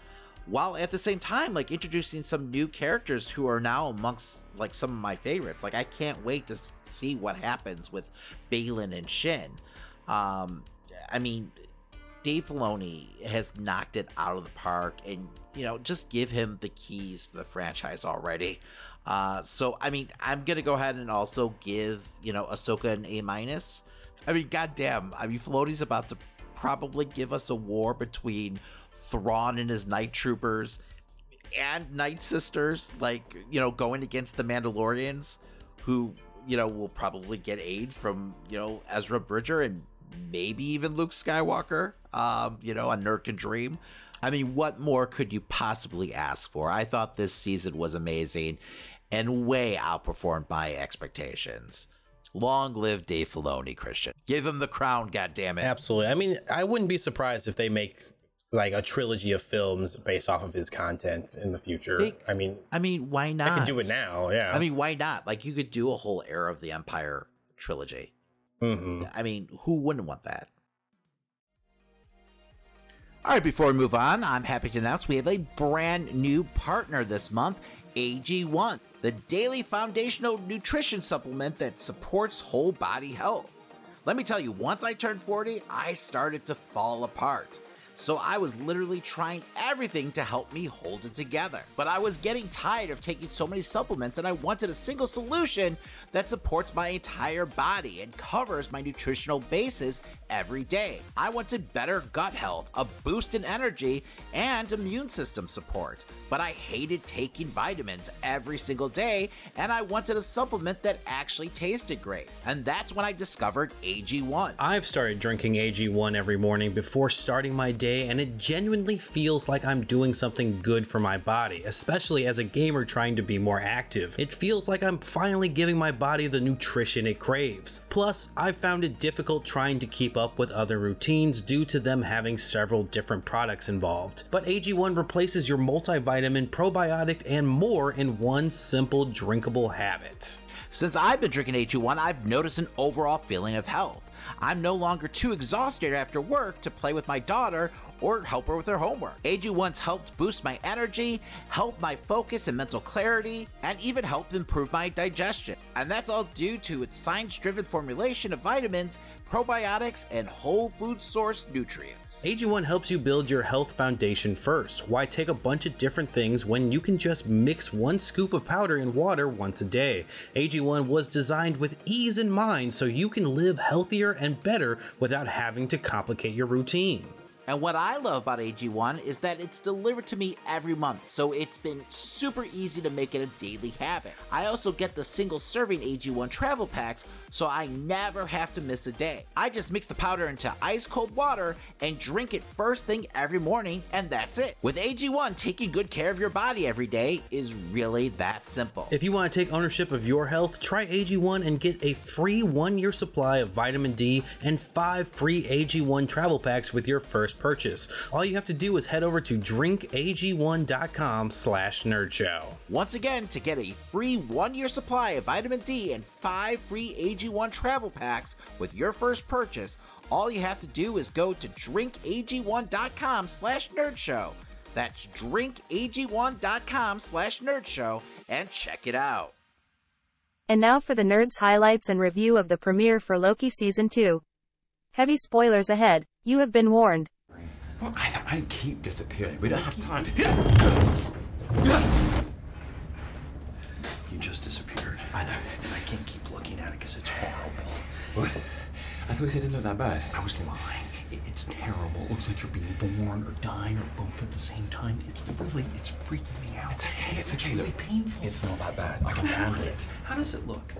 while at the same time like introducing some new characters who are now amongst like some of my favorites. Like I can't wait to see what happens with Baylan and Shin. Um I mean Dave Filoni has knocked it out of the park and you know just give him the keys to the franchise already. Uh so I mean I'm gonna go ahead and also give, you know, Ahsoka an A minus. I mean goddamn, I mean Filoni's about to probably give us a war between Thrawn and his night troopers and night sisters, like, you know, going against the Mandalorians, who, you know, will probably get aid from, you know, Ezra Bridger and maybe even Luke Skywalker, um, you know, a nerd can dream. I mean, what more could you possibly ask for? I thought this season was amazing and way outperformed my expectations. Long live Dave Filoni, Christian. Give him the crown, goddammit. Absolutely. I mean, I wouldn't be surprised if they make like a trilogy of films based off of his content in the future. They- I mean, I mean, why not? I could do it now. Yeah. I mean, why not? Like, you could do a whole Heir to the Empire trilogy. hmm I mean, who wouldn't want that? All right, before we move on, I'm happy to announce we have a brand new partner this month, AG1, the daily foundational nutrition supplement that supports whole body health. Let me tell you, once I turned 40, I started to fall apart. So I was literally trying everything to help me hold it together. But I was getting tired of taking so many supplements and I wanted a single solution that supports my entire body and covers my nutritional bases every day. I wanted better gut health, a boost in energy, and immune system support. But I hated taking vitamins every single day and I wanted a supplement that actually tasted great. And that's when I discovered AG1. I've started drinking AG1 every morning before starting my day, and it genuinely feels like I'm doing something good for my body, especially as a gamer trying to be more active. It feels like I'm finally giving my body the nutrition it craves. Plus, I've found it difficult trying to keep up with other routines due to them having several different products involved. But AG1 replaces your multivitamin, probiotic, and more in one simple drinkable habit. Since I've been drinking AG1, I've noticed an overall feeling of health. I'm no longer too exhausted after work to play with my daughter or help her with her homework. AG1's helped boost my energy, help my focus and mental clarity, and even help improve my digestion. And that's all due to its science driven formulation of vitamins, probiotics, and whole food source nutrients. AG1 helps you build your health foundation first. Why take a bunch of different things when you can just mix one scoop of powder in water once a day? AG1 was designed with ease in mind so you can live healthier and better without having to complicate your routine. And what I love about AG1 is that it's delivered to me every month, so it's been super easy to make it a daily habit. I also get the single serving AG1 travel packs, so I never have to miss a day. I just mix the powder into ice cold water and drink it first thing every morning, and that's it. With AG1, taking good care of your body every day is really that simple. If you want to take ownership of your health, try AG1 and get a free one year supply of vitamin D and five free AG1 travel packs with your first purchase. All you have to do is head over to drinkag1.com slash nerdshow. Once again, to get a free one year supply of vitamin D and five free AG1 travel packs with your first purchase, all you have to do is go to drinkag1.com slash nerdshow. That's drinkag1.com slash nerdshow and check it out. And now for the nerds highlights and review of the premiere for Loki season 2. Heavy spoilers ahead. You have been warned. Well, I, I keep disappearing. We don't have time. You just disappeared. I know, and I can't keep looking at it because it's horrible. What? I thought you said it didn't look that bad. I was lying. It, it's terrible. It looks like you're being born or dying or both at the same time. It's really, it's freaking me out. It's okay. It's okay. really look. painful. It's not that bad. I can handle it. How does it look?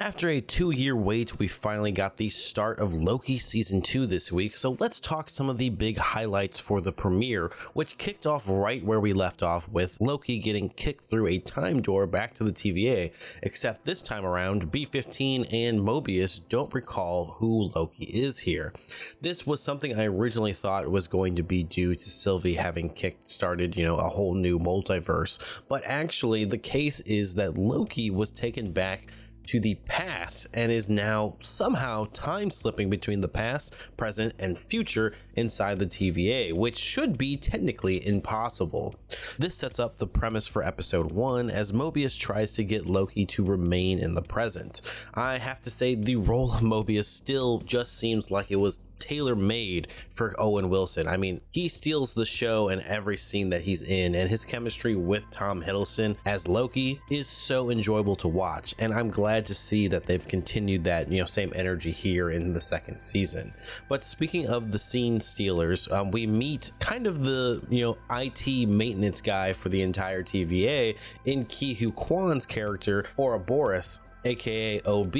After a two year wait, we finally got the start of Loki Season 2 this week, so let's talk some of the big highlights for the premiere, which kicked off right where we left off with Loki getting kicked through a time door back to the TVA, except this time around, B 15 and Mobius don't recall who Loki is here. This was something I originally thought was going to be due to Sylvie having kicked started, you know, a whole new multiverse, but actually, the case is that Loki was taken back to the past and is now somehow time slipping between the past, present, and future inside the TVA, which should be technically impossible. This sets up the premise for episode 1 as Mobius tries to get Loki to remain in the present. I have to say, the role of Mobius still just seems like it was tailor made for Owen Wilson. I mean, he steals the show and every scene that he's in, and his chemistry with Tom Hiddleston as Loki is so enjoyable to watch. And I'm glad to see that they've continued that, you know, same energy here in the second season. But speaking of the scene stealers, um, we meet kind of the, you know, IT maintenance guy for the entire TVA in Ke Huy Quan's character, Ouroboros aka OB,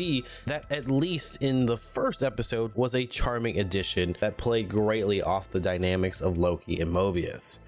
that at least in the first episode was a charming addition that played greatly off the dynamics of Loki and Mobius.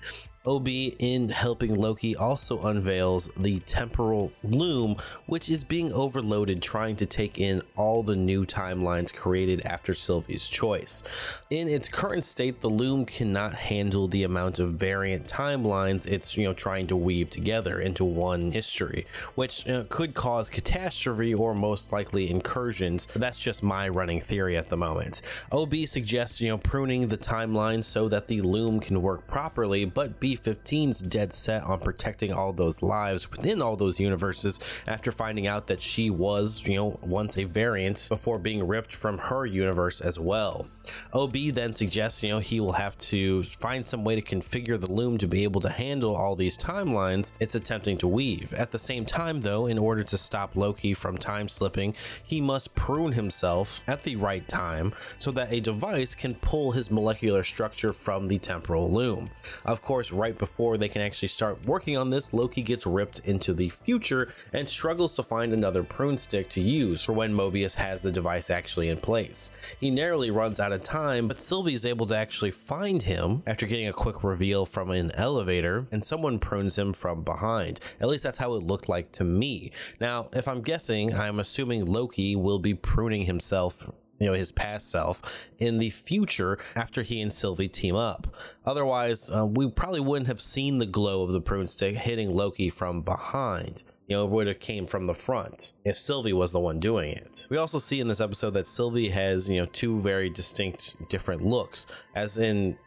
OB in helping Loki also unveils the temporal loom, which is being overloaded trying to take in all the new timelines created after Sylvie's choice. In its current state, the loom cannot handle the amount of variant timelines it's you know trying to weave together into one history, which uh, could cause catastrophe or most likely incursions. That's just my running theory at the moment. OB suggests you know pruning the timelines so that the loom can work properly, but be 15's dead set on protecting all those lives within all those universes after finding out that she was, you know, once a variant before being ripped from her universe as well. OB then suggests, you know, he will have to find some way to configure the loom to be able to handle all these timelines it's attempting to weave. At the same time, though, in order to stop Loki from time slipping, he must prune himself at the right time so that a device can pull his molecular structure from the temporal loom. Of course, right right before they can actually start working on this, Loki gets ripped into the future and struggles to find another prune stick to use for when Mobius has the device actually in place. He narrowly runs out of time, but Sylvie is able to actually find him after getting a quick reveal from an elevator, and someone prunes him from behind. At least that's how it looked like to me. Now, if I'm guessing, I'm assuming Loki will be pruning himself you know his past self in the future after he and Sylvie team up. Otherwise, uh, we probably wouldn't have seen the glow of the prune stick hitting Loki from behind. You know, it would have came from the front if Sylvie was the one doing it. We also see in this episode that Sylvie has, you know, two very distinct different looks. As in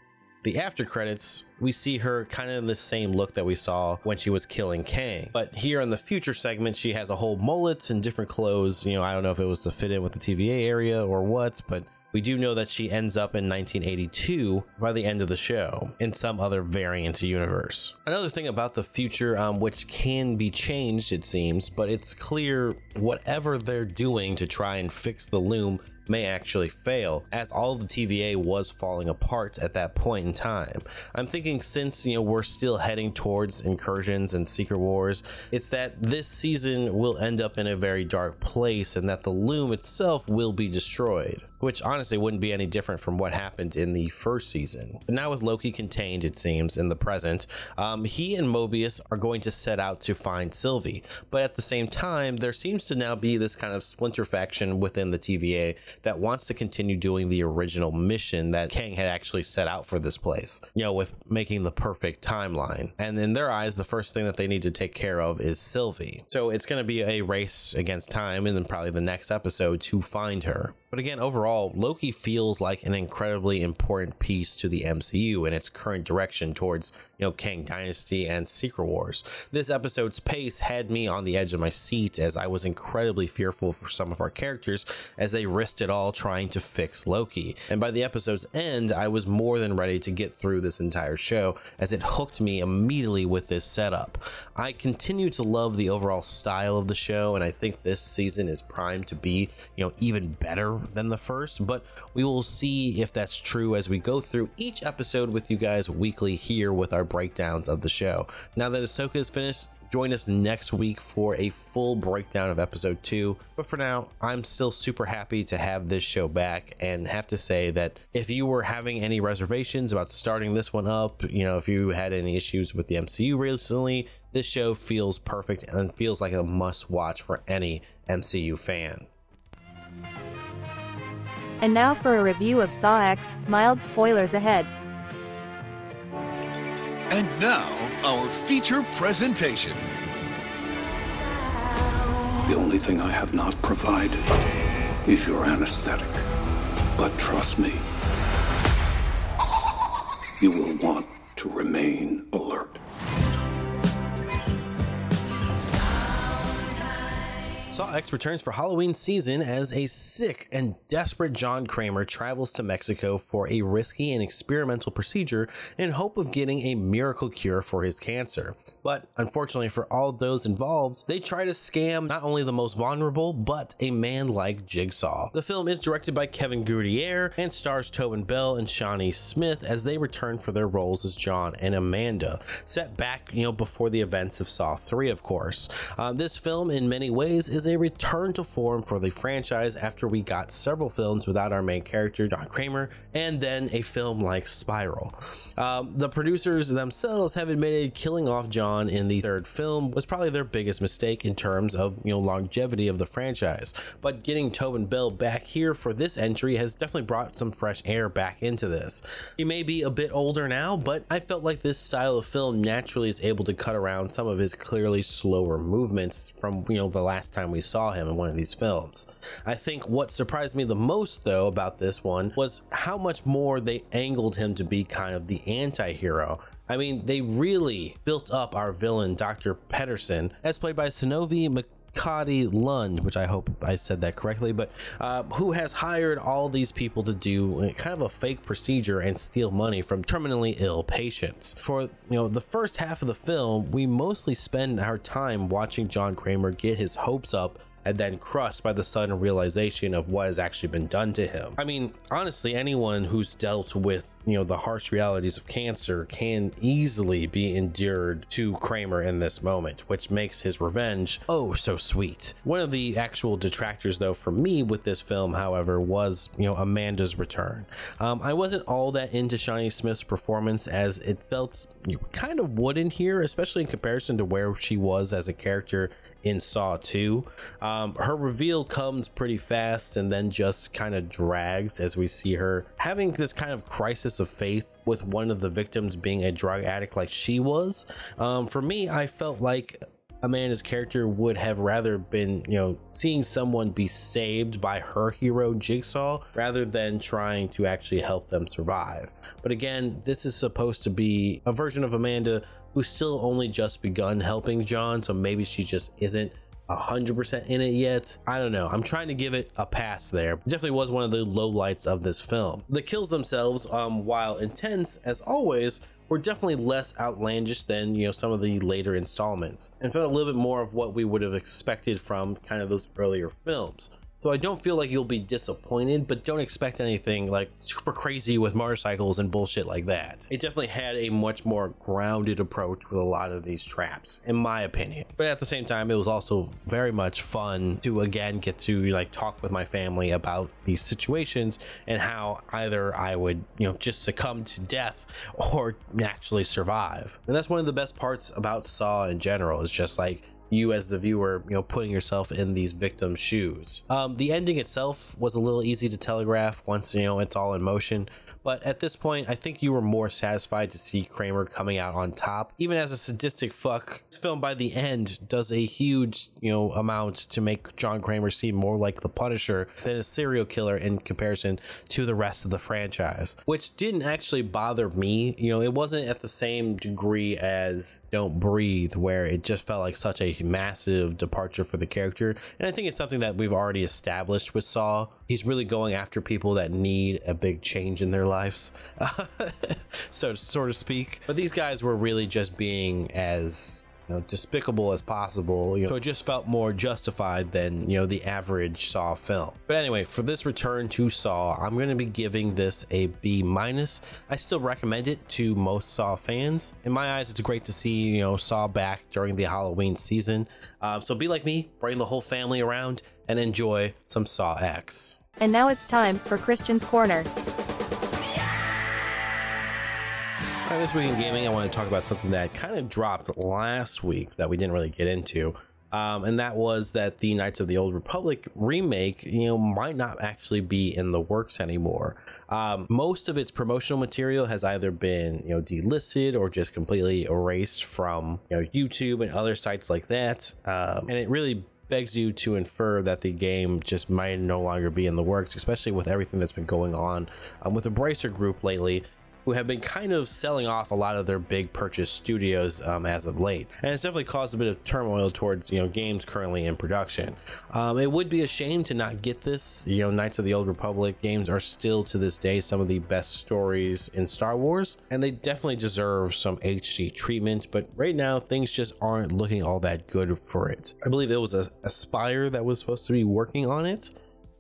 the after credits, we see her kind of the same look that we saw when she was killing Kang. But here in the future segment, she has a whole mullet and different clothes. You know, I don't know if it was to fit in with the TVA area or what, but we do know that she ends up in 1982 by the end of the show in some other variant universe. Another thing about the future, um, which can be changed, it seems, but it's clear whatever they're doing to try and fix the loom may actually fail, as all of the TVA was falling apart at that point in time. I'm thinking since, you know, we're still heading towards incursions and secret wars, it's that this season will end up in a very dark place and that the loom itself will be destroyed which honestly wouldn't be any different from what happened in the first season. But now with Loki contained, it seems, in the present, um, he and Mobius are going to set out to find Sylvie. But at the same time, there seems to now be this kind of splinter faction within the TVA that wants to continue doing the original mission that Kang had actually set out for this place, you know, with making the perfect timeline. And in their eyes, the first thing that they need to take care of is Sylvie. So it's going to be a race against time and then probably the next episode to find her. But again, overall, Loki feels like an incredibly important piece to the MCU in its current direction towards, you know, Kang Dynasty and Secret Wars. This episode's pace had me on the edge of my seat as I was incredibly fearful for some of our characters as they risked it all trying to fix Loki. And by the episode's end, I was more than ready to get through this entire show as it hooked me immediately with this setup. I continue to love the overall style of the show, and I think this season is primed to be, you know, even better than the first, but we will see if that's true as we go through each episode with you guys weekly here with our breakdowns of the show. Now that Ahsoka is finished, Join us next week for a full breakdown of episode two. But for now, I'm still super happy to have this show back and have to say that if you were having any reservations about starting this one up, you know, if you had any issues with the MCU recently, this show feels perfect and feels like a must watch for any MCU fan. And now for a review of Saw X, mild spoilers ahead. And now, our feature presentation. The only thing I have not provided is your anesthetic. But trust me, you will want to remain alert. Saw X returns for Halloween season as a sick and desperate John Kramer travels to Mexico for a risky and experimental procedure in hope of getting a miracle cure for his cancer. But unfortunately for all those involved, they try to scam not only the most vulnerable, but a man like Jigsaw. The film is directed by Kevin Greutert and stars Tobin Bell and Shawnee Smith as they return for their roles as John and Amanda, set back, you know, before the events of Saw 3, of course. Uh, this film, in many ways, is a return to form for the franchise after we got several films without our main character, John Kramer, and then a film like Spiral. Um, the producers themselves have admitted killing off John in the third film was probably their biggest mistake in terms of you know longevity of the franchise. But getting Tobin Bell back here for this entry has definitely brought some fresh air back into this. He may be a bit older now, but I felt like this style of film naturally is able to cut around some of his clearly slower movements from you know the last time we saw him in one of these films. I think what surprised me the most though about this one was how much more they angled him to be kind of the anti-hero. I mean, they really built up our villain, Dr. Pedersen, as played by Synnøve Macody Lund, which I hope I said that correctly, but uh, who has hired all these people to do kind of a fake procedure and steal money from terminally ill patients. For you know the first half of the film, we mostly spend our time watching John Kramer get his hopes up and then crushed by the sudden realization of what has actually been done to him. I mean, honestly, anyone who's dealt with you know the harsh realities of cancer can easily be endured to Kramer in this moment, which makes his revenge oh so sweet. One of the actual detractors, though, for me with this film, however, was you know Amanda's return. Um, I wasn't all that into Shawnee Smith's performance as it felt kind of wooden here, especially in comparison to where she was as a character in Saw 2. Um, her reveal comes pretty fast and then just kind of drags as we see her having this kind of crisis of faith with one of the victims being a drug addict like she was. Um, for me, I felt like Amanda's character would have rather been, you know, seeing someone be saved by her hero Jigsaw rather than trying to actually help them survive. But again, this is supposed to be a version of Amanda who's still only just begun helping John, so maybe she just isn't 100% in it yet. I don't know. I'm trying to give it a pass there. Definitely was one of the low lights of this film. The kills themselves, um, while intense as always, were definitely less outlandish than you know some of the later installments and felt a little bit more of what we would have expected from kind of those earlier films so I don't feel like you'll be disappointed, but don't expect anything like super crazy with motorcycles and bullshit like that. It definitely had a much more grounded approach with a lot of these traps, in my opinion. But at the same time, it was also very much fun to again get to like talk with my family about these situations and how either I would, you know, just succumb to death or actually survive. And that's one of the best parts about Saw in general, is just like you as the viewer, you know, putting yourself in these victims' shoes. Um, the ending itself was a little easy to telegraph once you know it's all in motion, but at this point, I think you were more satisfied to see Kramer coming out on top. Even as a sadistic fuck, this film by the end does a huge, you know, amount to make John Kramer seem more like the Punisher than a serial killer in comparison to the rest of the franchise, which didn't actually bother me. You know, it wasn't at the same degree as Don't Breathe, where it just felt like such a massive departure for the character. And I think it's something that we've already established with Saw. He's really going after people that need a big change in their lives, so so to speak. But these guys were really just being as you know, despicable as possible. You know, so it just felt more justified than you know the average Saw film. But anyway, for this return to Saw, I'm going to be giving this a B minus. I still recommend it to most Saw fans. In my eyes, it's great to see you know Saw back during the Halloween season. Uh, so be like me, bring the whole family around and enjoy some Saw X. And now it's time for Christian's Corner. All right, this week in gaming, I want to talk about something that kind of dropped last week that we didn't really get into. Um, and that was that the Knights of the Old Republic remake, you know, might not actually be in the works anymore. Um, most of its promotional material has either been, you know, delisted or just completely erased from, you know, YouTube and other sites like that. Um, and it really begs you to infer that the game just might no longer be in the works, especially with everything that's been going on um, with the Bracer Group lately who have been kind of selling off a lot of their big purchase studios um, as of late. And it's definitely caused a bit of turmoil towards, you know, games currently in production. Um, it would be a shame to not get this. You know, Knights of the Old Republic games are still to this day some of the best stories in Star Wars, and they definitely deserve some HD treatment. But right now, things just aren't looking all that good for it. I believe it was a Aspyr that was supposed to be working on it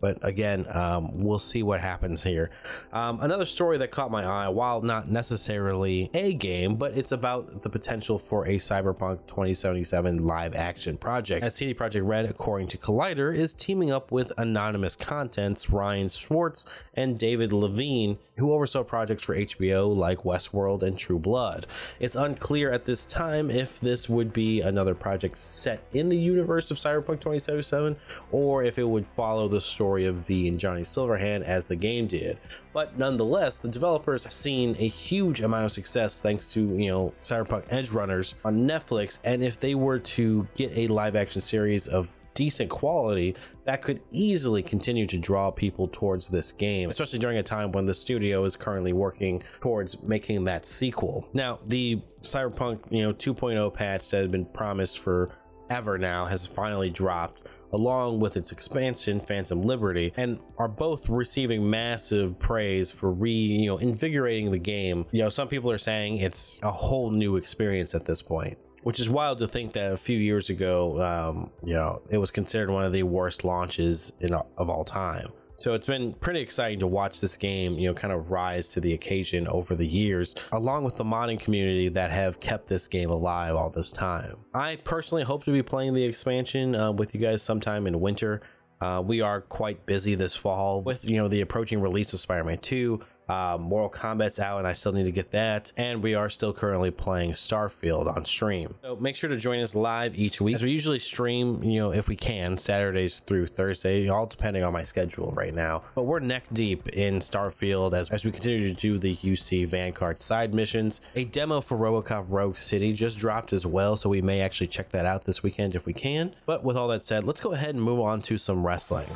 but again, um, we'll see what happens here. Um, another story that caught my eye, while not necessarily a game, but it's about the potential for a Cyberpunk 2077 live action project. As CD Projekt Red, according to Collider, is teaming up with Anonymous Contents, Ryan Schwartz, and David Levine, who oversaw projects for HBO like Westworld and True Blood. It's unclear at this time if this would be another project set in the universe of Cyberpunk 2077 or if it would follow the story of V and Johnny Silverhand as the game did. But nonetheless, the developers have seen a huge amount of success thanks to, you know, Cyberpunk Edgerunners on Netflix. And if they were to get a live action series of decent quality that could easily continue to draw people towards this game, especially during a time when the studio is currently working towards making that sequel. Now, the Cyberpunk, you know, 2.0 patch that had been promised for ever now has finally dropped along with its expansion phantom liberty and are both receiving massive praise for re you know invigorating the game you know some people are saying it's a whole new experience at this point which is wild to think that a few years ago um, you know it was considered one of the worst launches in, of all time so it's been pretty exciting to watch this game, you know, kind of rise to the occasion over the years, along with the modding community that have kept this game alive all this time. I personally hope to be playing the expansion uh, with you guys sometime in winter. Uh, we are quite busy this fall with you know the approaching release of Spider-Man 2, uh, Mortal Kombat's out, and I still need to get that. And we are still currently playing Starfield on stream. So make sure to join us live each week. As we usually stream, you know, if we can, Saturdays through Thursday, all depending on my schedule right now. But we're neck deep in Starfield as, as we continue to do the UC Vanguard side missions. A demo for Robocop Rogue City just dropped as well, so we may actually check that out this weekend if we can. But with all that said, let's go ahead and move on to some wrestling.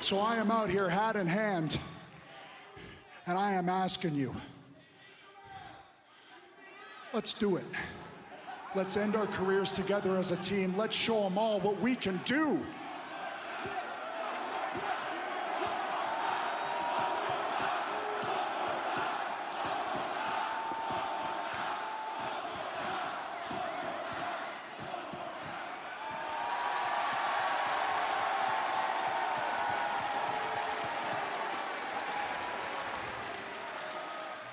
So I am out here hat in hand, and I am asking you let's do it. Let's end our careers together as a team. Let's show them all what we can do.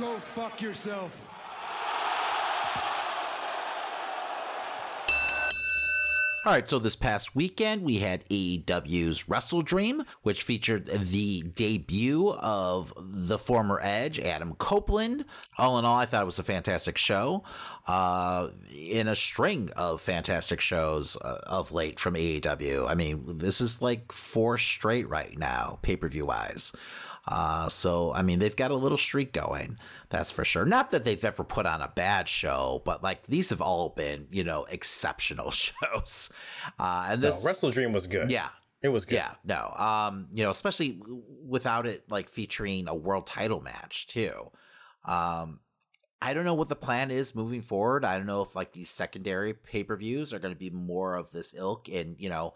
Go fuck yourself. All right, so this past weekend we had AEW's Wrestle Dream, which featured the debut of the former Edge, Adam Copeland. All in all, I thought it was a fantastic show, uh, in a string of fantastic shows uh, of late from AEW. I mean, this is like four straight right now, pay per view wise. Uh, so, I mean, they've got a little streak going, that's for sure. Not that they've ever put on a bad show, but like these have all been, you know, exceptional shows. Uh, and this no, Wrestle Dream was good. Yeah. It was good. Yeah, no. Um, you know, especially without it like featuring a world title match too. Um, I don't know what the plan is moving forward. I don't know if like these secondary pay-per-views are going to be more of this ilk and, you know,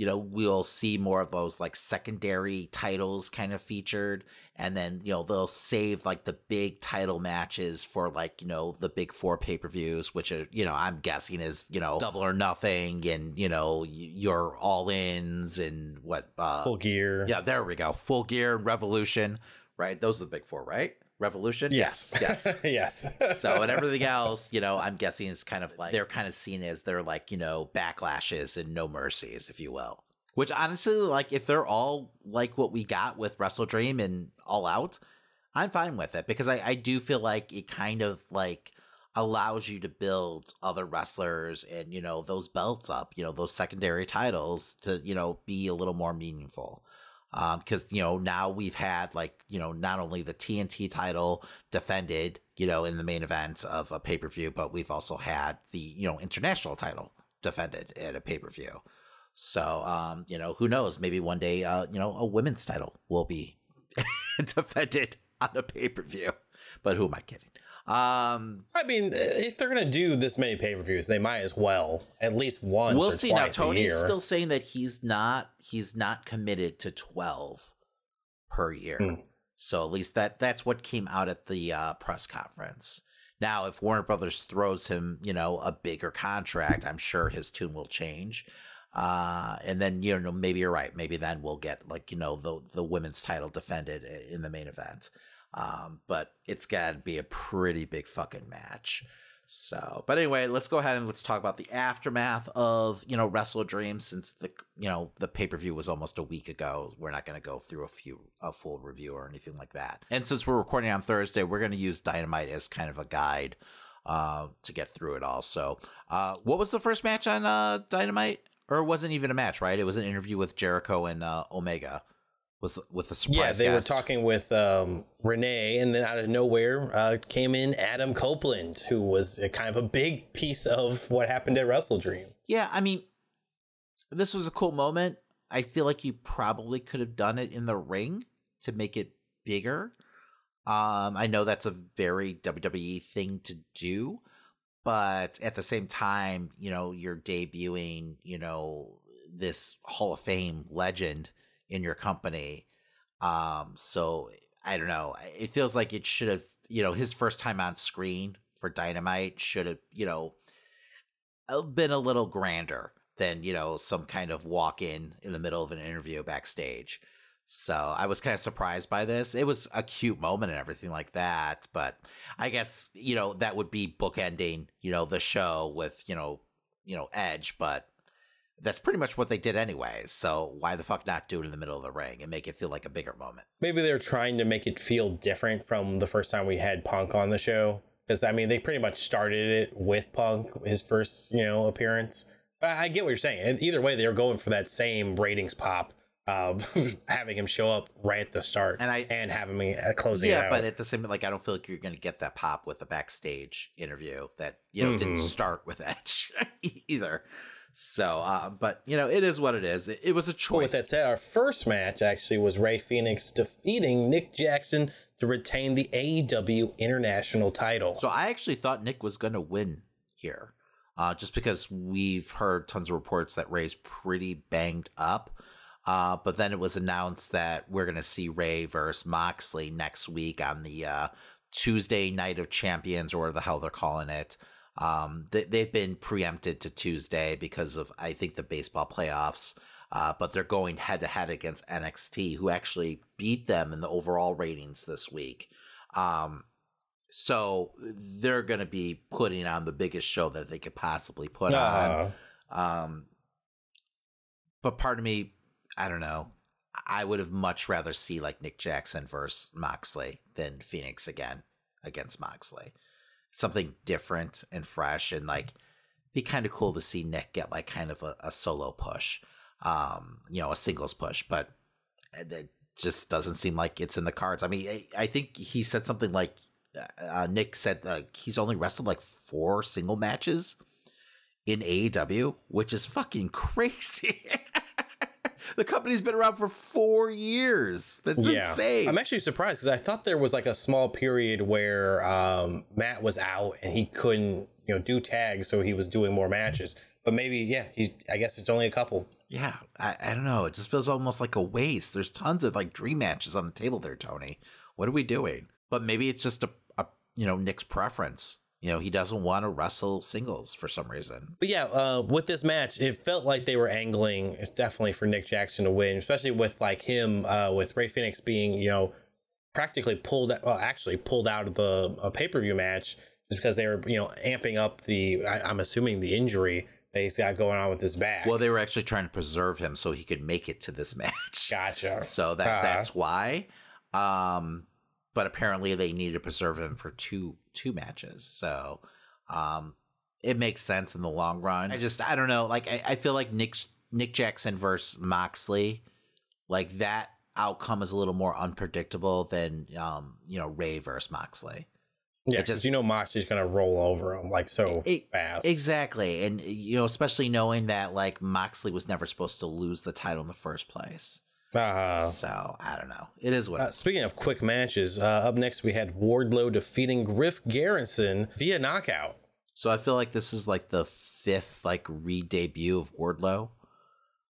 you know, we'll see more of those like secondary titles kind of featured. And then, you know, they'll save like the big title matches for like, you know, the big four pay per views, which are, you know, I'm guessing is, you know, double or nothing and, you know, your all ins and what, uh, full gear. Yeah, there we go. Full gear and revolution, right? Those are the big four, right? Revolution? Yes. Yes. yes. so, and everything else, you know, I'm guessing is kind of like they're kind of seen as they're like, you know, backlashes and no mercies, if you will. Which honestly, like, if they're all like what we got with Wrestle Dream and All Out, I'm fine with it because I, I do feel like it kind of like allows you to build other wrestlers and, you know, those belts up, you know, those secondary titles to, you know, be a little more meaningful because um, you know now we've had like you know not only the TNT title defended you know in the main event of a pay per view, but we've also had the you know international title defended at a pay per view. So um, you know who knows? Maybe one day uh, you know a women's title will be defended on a pay per view. But who am I kidding? Um, I mean, if they're gonna do this many pay per views, they might as well at least once. We'll see. Now Tony's still saying that he's not he's not committed to twelve per year. Hmm. So at least that that's what came out at the uh, press conference. Now, if Warner Brothers throws him, you know, a bigger contract, I'm sure his tune will change. Uh, and then you know maybe you're right. Maybe then we'll get like you know the the women's title defended in the main event. Um, but it's got to be a pretty big fucking match. So, but anyway, let's go ahead and let's talk about the aftermath of you know Wrestle Dream since the you know the pay per view was almost a week ago. We're not going to go through a few a full review or anything like that. And since we're recording on Thursday, we're going to use Dynamite as kind of a guide uh, to get through it all. So, uh, what was the first match on uh, Dynamite? Or it wasn't even a match, right? It was an interview with Jericho and uh, Omega with with a surprise. Yeah, they guest. were talking with um, Renee, and then out of nowhere uh, came in Adam Copeland, who was a, kind of a big piece of what happened at Wrestle Dream. Yeah, I mean, this was a cool moment. I feel like you probably could have done it in the ring to make it bigger. Um, I know that's a very WWE thing to do, but at the same time, you know, you're debuting, you know, this Hall of Fame legend in your company. Um, so I don't know. It feels like it should have, you know, his first time on screen for Dynamite should have, you know, been a little grander than, you know, some kind of walk in in the middle of an interview backstage. So I was kind of surprised by this. It was a cute moment and everything like that, but I guess, you know, that would be bookending, you know, the show with, you know, you know, Edge, but that's pretty much what they did anyways. So why the fuck not do it in the middle of the ring and make it feel like a bigger moment? Maybe they're trying to make it feel different from the first time we had Punk on the show. Because I mean, they pretty much started it with Punk, his first you know appearance. But I get what you're saying. Either way, they're going for that same ratings pop. Um, having him show up right at the start and I and having me uh, closing yeah, but at the same like I don't feel like you're going to get that pop with a backstage interview that you know mm-hmm. didn't start with Edge either. So, uh, but you know, it is what it is. It, it was a choice. With that said, our first match actually was Rey Fénix defeating Nick Jackson to retain the AEW International title. So I actually thought Nick was going to win here, uh, just because we've heard tons of reports that Rey's pretty banged up. Uh, but then it was announced that we're going to see Rey versus Moxley next week on the uh, Tuesday Night of Champions, or the hell they're calling it. Um, they, they've been preempted to Tuesday because of, I think, the baseball playoffs. Uh, but they're going head to head against NXT, who actually beat them in the overall ratings this week. Um, so they're going to be putting on the biggest show that they could possibly put uh. on. Um, but part of me, I don't know. I would have much rather see like Nick Jackson versus Moxley than Fénix again against Moxley something different and fresh and like be kind of cool to see Nick get like kind of a, a solo push, um, you know, a singles push, but it just doesn't seem like it's in the cards. I mean, I, I think he said something like uh, uh Nick said uh, he's only wrestled like four single matches in AEW, which is fucking crazy. The company's been around for four years. That's yeah. insane. I'm actually surprised because I thought there was like a small period where um, Matt was out and he couldn't, you know, do tags, so he was doing more matches. But maybe, yeah, he. I guess it's only a couple. yeah, I, I don't know. It just feels almost like a waste. There's tons of like dream matches on the table there, Tony. What are we doing? But maybe it's just a, a you know Nick's preference. You know, he doesn't want to wrestle singles for some reason. But yeah, uh, with this match, it felt like they were angling definitely for Nick Jackson to win, especially with like him, uh, with Rey Fénix being, you know, practically pulled, well, actually pulled out of the uh, pay per view match just because they were, you know, amping up the, I, I'm assuming the injury that he's got going on with his back. Well, they were actually trying to preserve him so he could make it to this match. Gotcha. So that Uh-huh. that's why. Um, but apparently they needed to preserve him for two two matches. So, um, it makes sense in the long run. I just I don't know. Like I, I feel like Nick Nick Jackson versus Moxley, like that outcome is a little more unpredictable than um you know Rey versus Moxley. yeah, because you know Moxley's gonna roll over him like so It- fast. Exactly. And you know, especially knowing that like Moxley was never supposed to lose the title in the first place. Uh, So I don't know. It is what uh, speaking of quick matches, uh, up next we had Wardlow defeating Griff Garrison via knockout. So I feel like this is like the fifth like re-debut of Wardlow.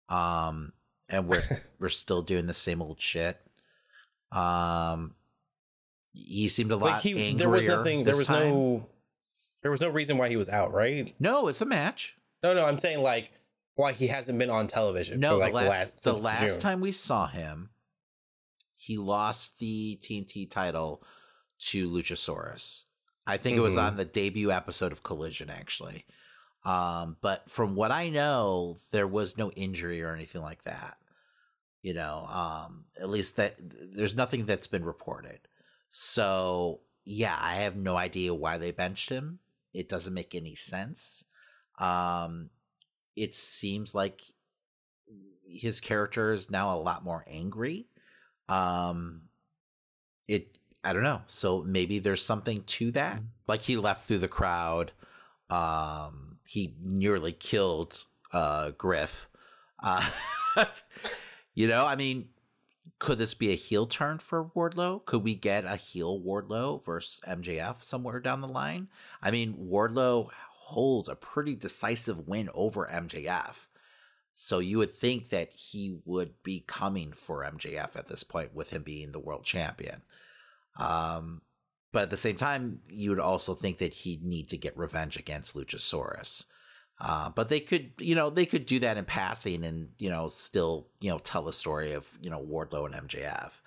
Um and we're we're still doing the same old shit. Um he seemed a lot Like he, angrier. there was nothing. There was time. no. There was no reason why he was out, right? No, it's a match. No, no. I'm saying like why he hasn't been on television. No, for, like the last the since last time we saw him, he lost the TNT title to Luchasaurus. I think it was Mhm. on the debut episode of Collision, actually. Um, but from what I know, there was no injury or anything like that. You know, um, at least that there's nothing that's been reported. So yeah, I have no idea why they benched him. It doesn't make any sense. Um, it seems like his character is now a lot more angry. Um, it I don't know. So maybe there's something to that. Like he left through the crowd. Um, he nearly killed uh Griff. Uh, you know, I mean, could this be a heel turn for Wardlow? Could we get a heel Wardlow versus MJF somewhere down the line? I mean, Wardlow holds a pretty decisive win over MJF. So you would think that he would be coming for MJF at this point with him being the world champion. Um, but at the same time, you would also think that he'd need to get revenge against Luchasaurus. Uh, but they could, you know, they could do that in passing and, you know, still, you know, tell the story of, you know, Wardlow and MJF.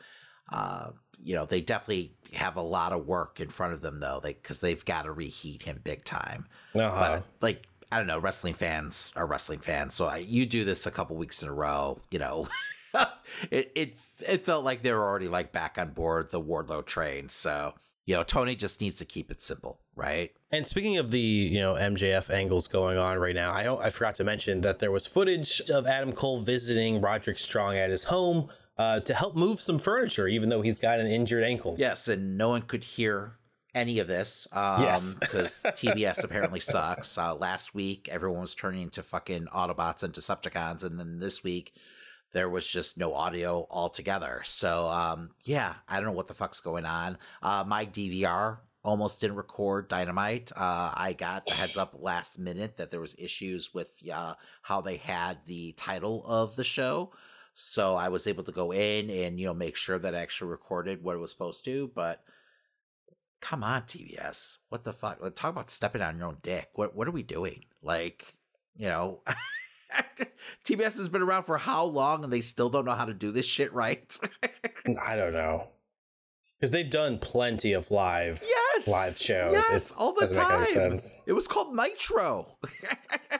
Uh, you know, they definitely have a lot of work in front of them though, they because they've got to reheat him big time. Uh-huh. But like, I don't know, wrestling fans are wrestling fans. So I, you do this a couple weeks in a row, you know. it it it felt like they were already like back on board the Wardlow train. So you know, Tony just needs to keep it simple, right? And speaking of the you know MJF angles going on right now, I I forgot to mention that there was footage of Adam Cole visiting Roderick Strong at his home uh, to help move some furniture, even though he's got an injured ankle. Yes, and no one could hear any of this. Um, Yes. because TBS apparently sucks. Uh, last week, everyone was turning into fucking Autobots and Decepticons, and then this week, there was just no audio altogether. So, um, yeah, I don't know what the fuck's going on. Uh, my DVR almost didn't record Dynamite. Uh, I got the heads up last minute that there was issues with uh, how they had the title of the show. So I was able to go in and you know make sure that I actually recorded what it was supposed to, but come on, TBS. What the fuck? Like, talk about stepping on your own dick. What what are we doing? Like, you know, TBS has been around for how long and they still don't know how to do this shit right? I don't know because they've done plenty of live yes. live shows. Yes, It's- all the time. sense. It was called Nitro.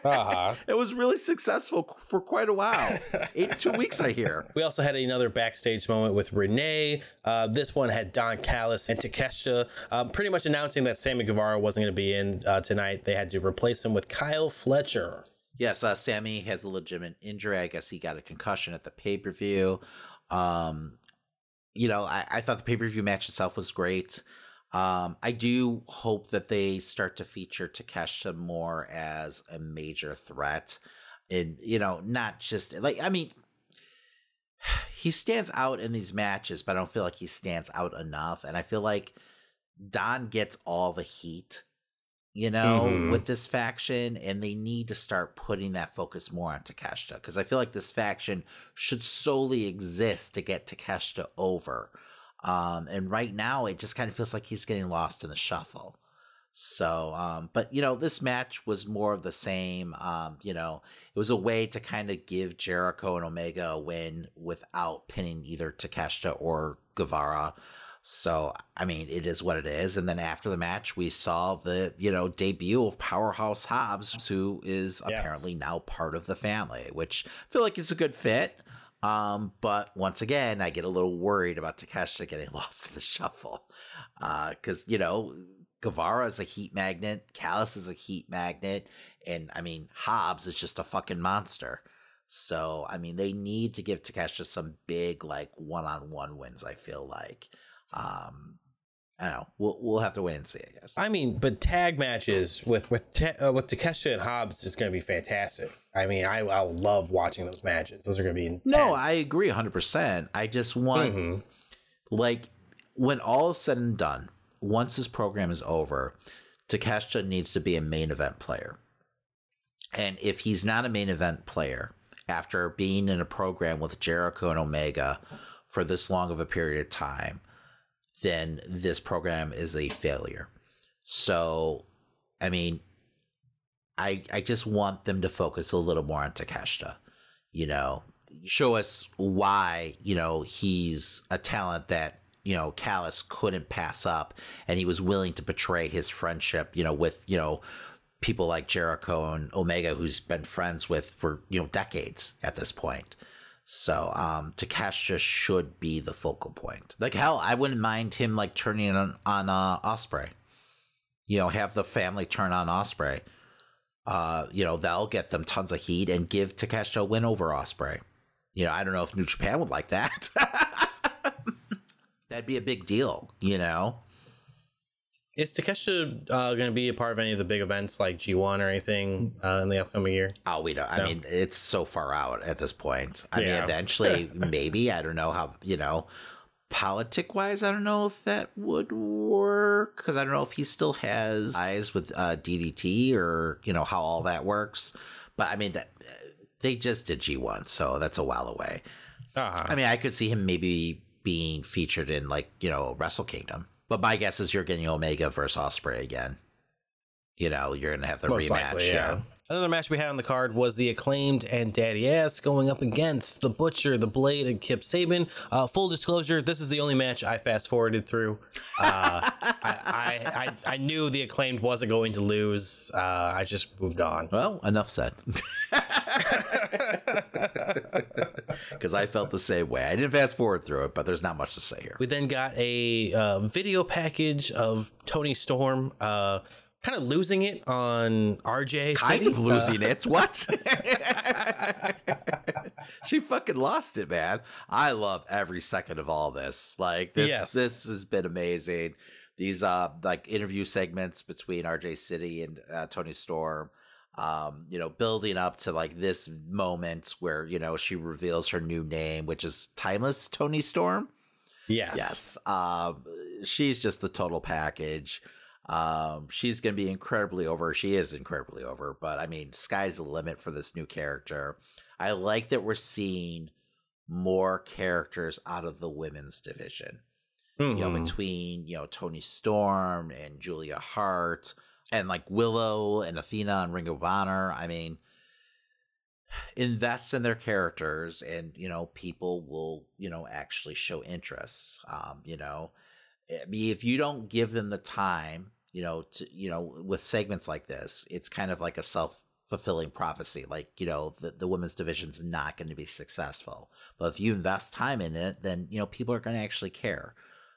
Uh-huh. it was really successful for quite a while. Eight two weeks, I hear. We also had another backstage moment with Renee. Uh, this one had Don Callis and Takeshita um, pretty much announcing that Sammy Guevara wasn't going to be in uh, tonight. They had to replace him with Kyle Fletcher. Yes, uh, Sammy has a legitimate injury. I guess he got a concussion at the pay per view. Um, you know, I, I thought the pay per view match itself was great. Um, I do hope that they start to feature Takeshita more as a major threat, and you know, not just like I mean, he stands out in these matches, but I don't feel like he stands out enough. And I feel like Don gets all the heat you know, Mhm. with this faction, and they need to start putting that focus more on Takeshita because I feel like this faction should solely exist to get Takeshita over. Um, and right now, it just kind of feels like he's getting lost in the shuffle. So, um, but you know, this match was more of the same. Um, you know, it was a way to kind of give Jericho and Omega a win without pinning either Takeshita or Guevara. So, I mean, it is what it is. And then after the match, we saw the, you know, debut of Powerhouse Hobbs, who is Yes. apparently now part of the family, which I feel like is a good fit. Um, but once again, I get a little worried about Takeshita getting lost in the shuffle. Uh, cause, you know, Guevara is a heat magnet, Callis is a heat magnet, and I mean, Hobbs is just a fucking monster. So, I mean, they need to give Takeshita some big, like, one on one wins, I feel like. Um, I don't know. We'll, we'll have to wait and see, I guess. I mean, but tag matches with with Ta- uh, with Takeshita and Hobbs is going to be fantastic. I mean, I I love watching those matches. Those are going to be intense. No, I agree 100%. I just want, Mhm. like, when all is said and done, once this program is over, Takeshita needs to be a main event player. And if he's not a main event player, after being in a program with Jericho and Omega for this long of a period of time, then this program is a failure. So, I mean, I I just want them to focus a little more on Takeshita. You know, show us why you know he's a talent that you know Callis couldn't pass up, and he was willing to betray his friendship. You know, with you know people like Jericho and Omega, who's been friends with for you know decades at this point. So um Takeshita should be the focal point. Like hell, I wouldn't mind him like turning on on uh, Osprey. You know, have the family turn on Osprey. Uh, you know, that'll get them tons of heat and give Takeshita a win over Osprey. You know, I don't know if New Japan would like that. That'd be a big deal, you know. Is Takeshita uh, going to be a part of any of the big events like G1 or anything uh, in the upcoming year? Oh, we don't. I No. mean, it's so far out at this point. I Yeah. mean, eventually, maybe. I don't know how, you know, politic wise, I don't know if that would work because I don't know if he still has eyes with uh, DDT or, you know, how all that works. But I mean, that they just did G1, so that's a while away. Uh-huh. I mean, I could see him maybe being featured in, like, you know, Wrestle Kingdom. But my guess is you're getting Omega versus Osprey again. You know, you're going to have the Most rematch. likely, yeah. Another match we had on the card was the acclaimed and Daddy Ass going up against the Butcher, the Blade, and Kip Sabian. Uh, full disclosure: this is the only match I fast forwarded through. Uh, I, I, I I knew the acclaimed wasn't going to lose. Uh, I just moved on. Well, enough said. Because I felt the same way. I didn't fast forward through it, but there's not much to say here. We then got a uh, video package of Toni Storm. Kind of losing it on RJ. Kind City. of losing Uh, it. What? she fucking lost it, man. I love every second of all this. Like this, Yes. this has been amazing. These uh like interview segments between RJ City and uh, Toni Storm. Um, you know, building up to like this moment where you know she reveals her new name, which is Timeless Toni Storm. Yes. Yes. Um, she's just the total package. Um, she's going to be incredibly over. She is incredibly over, but I mean, sky's the limit for this new character. I like that we're seeing more characters out of the women's division. You know, Mhm. between, you know, Toni Storm and Julia Hart and like Willow and Athena and Ring of Honor. I mean, invest in their characters and you know people will you know actually show interest um you know i mean if you don't give them the time you know to you know with segments like this it's kind of like a self fulfilling prophecy like you know the, the women's division's not going to be successful. But if you invest time in it then you know people are going to actually care.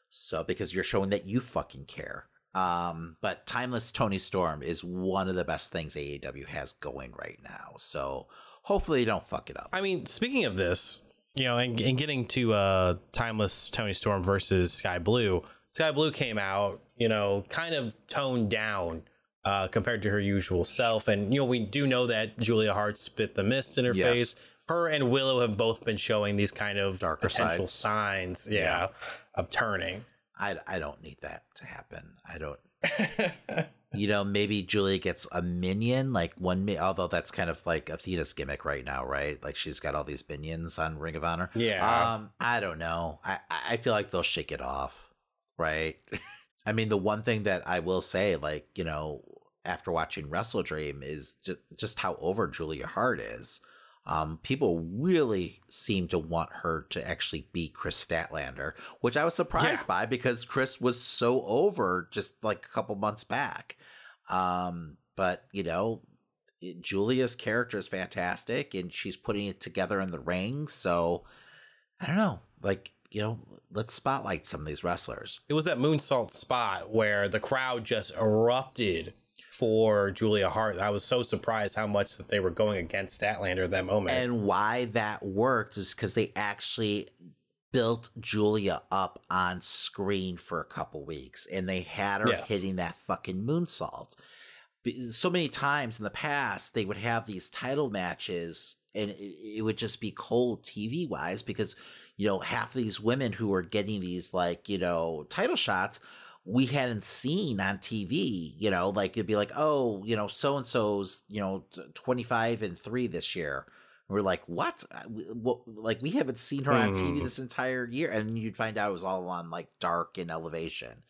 So because you're showing that you fucking care. Um but timeless toni storm is one of the best things aew has going right now. So hopefully you don't fuck it up. I mean, speaking of this, you know, and, and getting to uh, Timeless Toni Storm versus Skye Blue, Skye Blue came out, you know, kind of toned down uh, compared to her usual self. And, you know, we do know that Julia Hart spit the mist in her Yes. face. Her and Willow have both been showing these kind of Darker potential sides. signs, yeah, of turning. I, I don't need that to happen. I don't you know, maybe Julia gets a minion, like one. Mi- although that's kind of like Athena's gimmick right now, right? Like she's got all these minions on Ring of Honor. Yeah. Um, I don't know. I I feel like they'll shake it off, right? I mean, the one thing that I will say, like you know, after watching Wrestle Dream, is just just how over Julia Hart is. Um, people really seem to want her to actually beat Kris Statlander, which I was surprised Yeah. by because Kris was so over just like a couple months back. Um, but you know, Julia's character is fantastic and she's putting it together in the ring. So I don't know, like, you know, let's spotlight some of these wrestlers. It was that moonsault spot where the crowd just erupted for Julia Hart. I was so surprised how much that they were going against Statlander at that moment. And why that worked is because they actually built Julia up on screen for a couple weeks and they had her Yes. hitting that fucking moonsault. So many times in the past, they would have these title matches and it, it would just be cold TV wise because, you know, half of these women who were getting these, like, you know, title shots we hadn't seen on TV, you know, like it'd be like, oh, you know, so and so's, you know, 25 and 3 this year. And we're like, what? Uh, what? Like, we haven't seen her on TV Hmm. this entire year. And you'd find out it was all on like dark and elevation.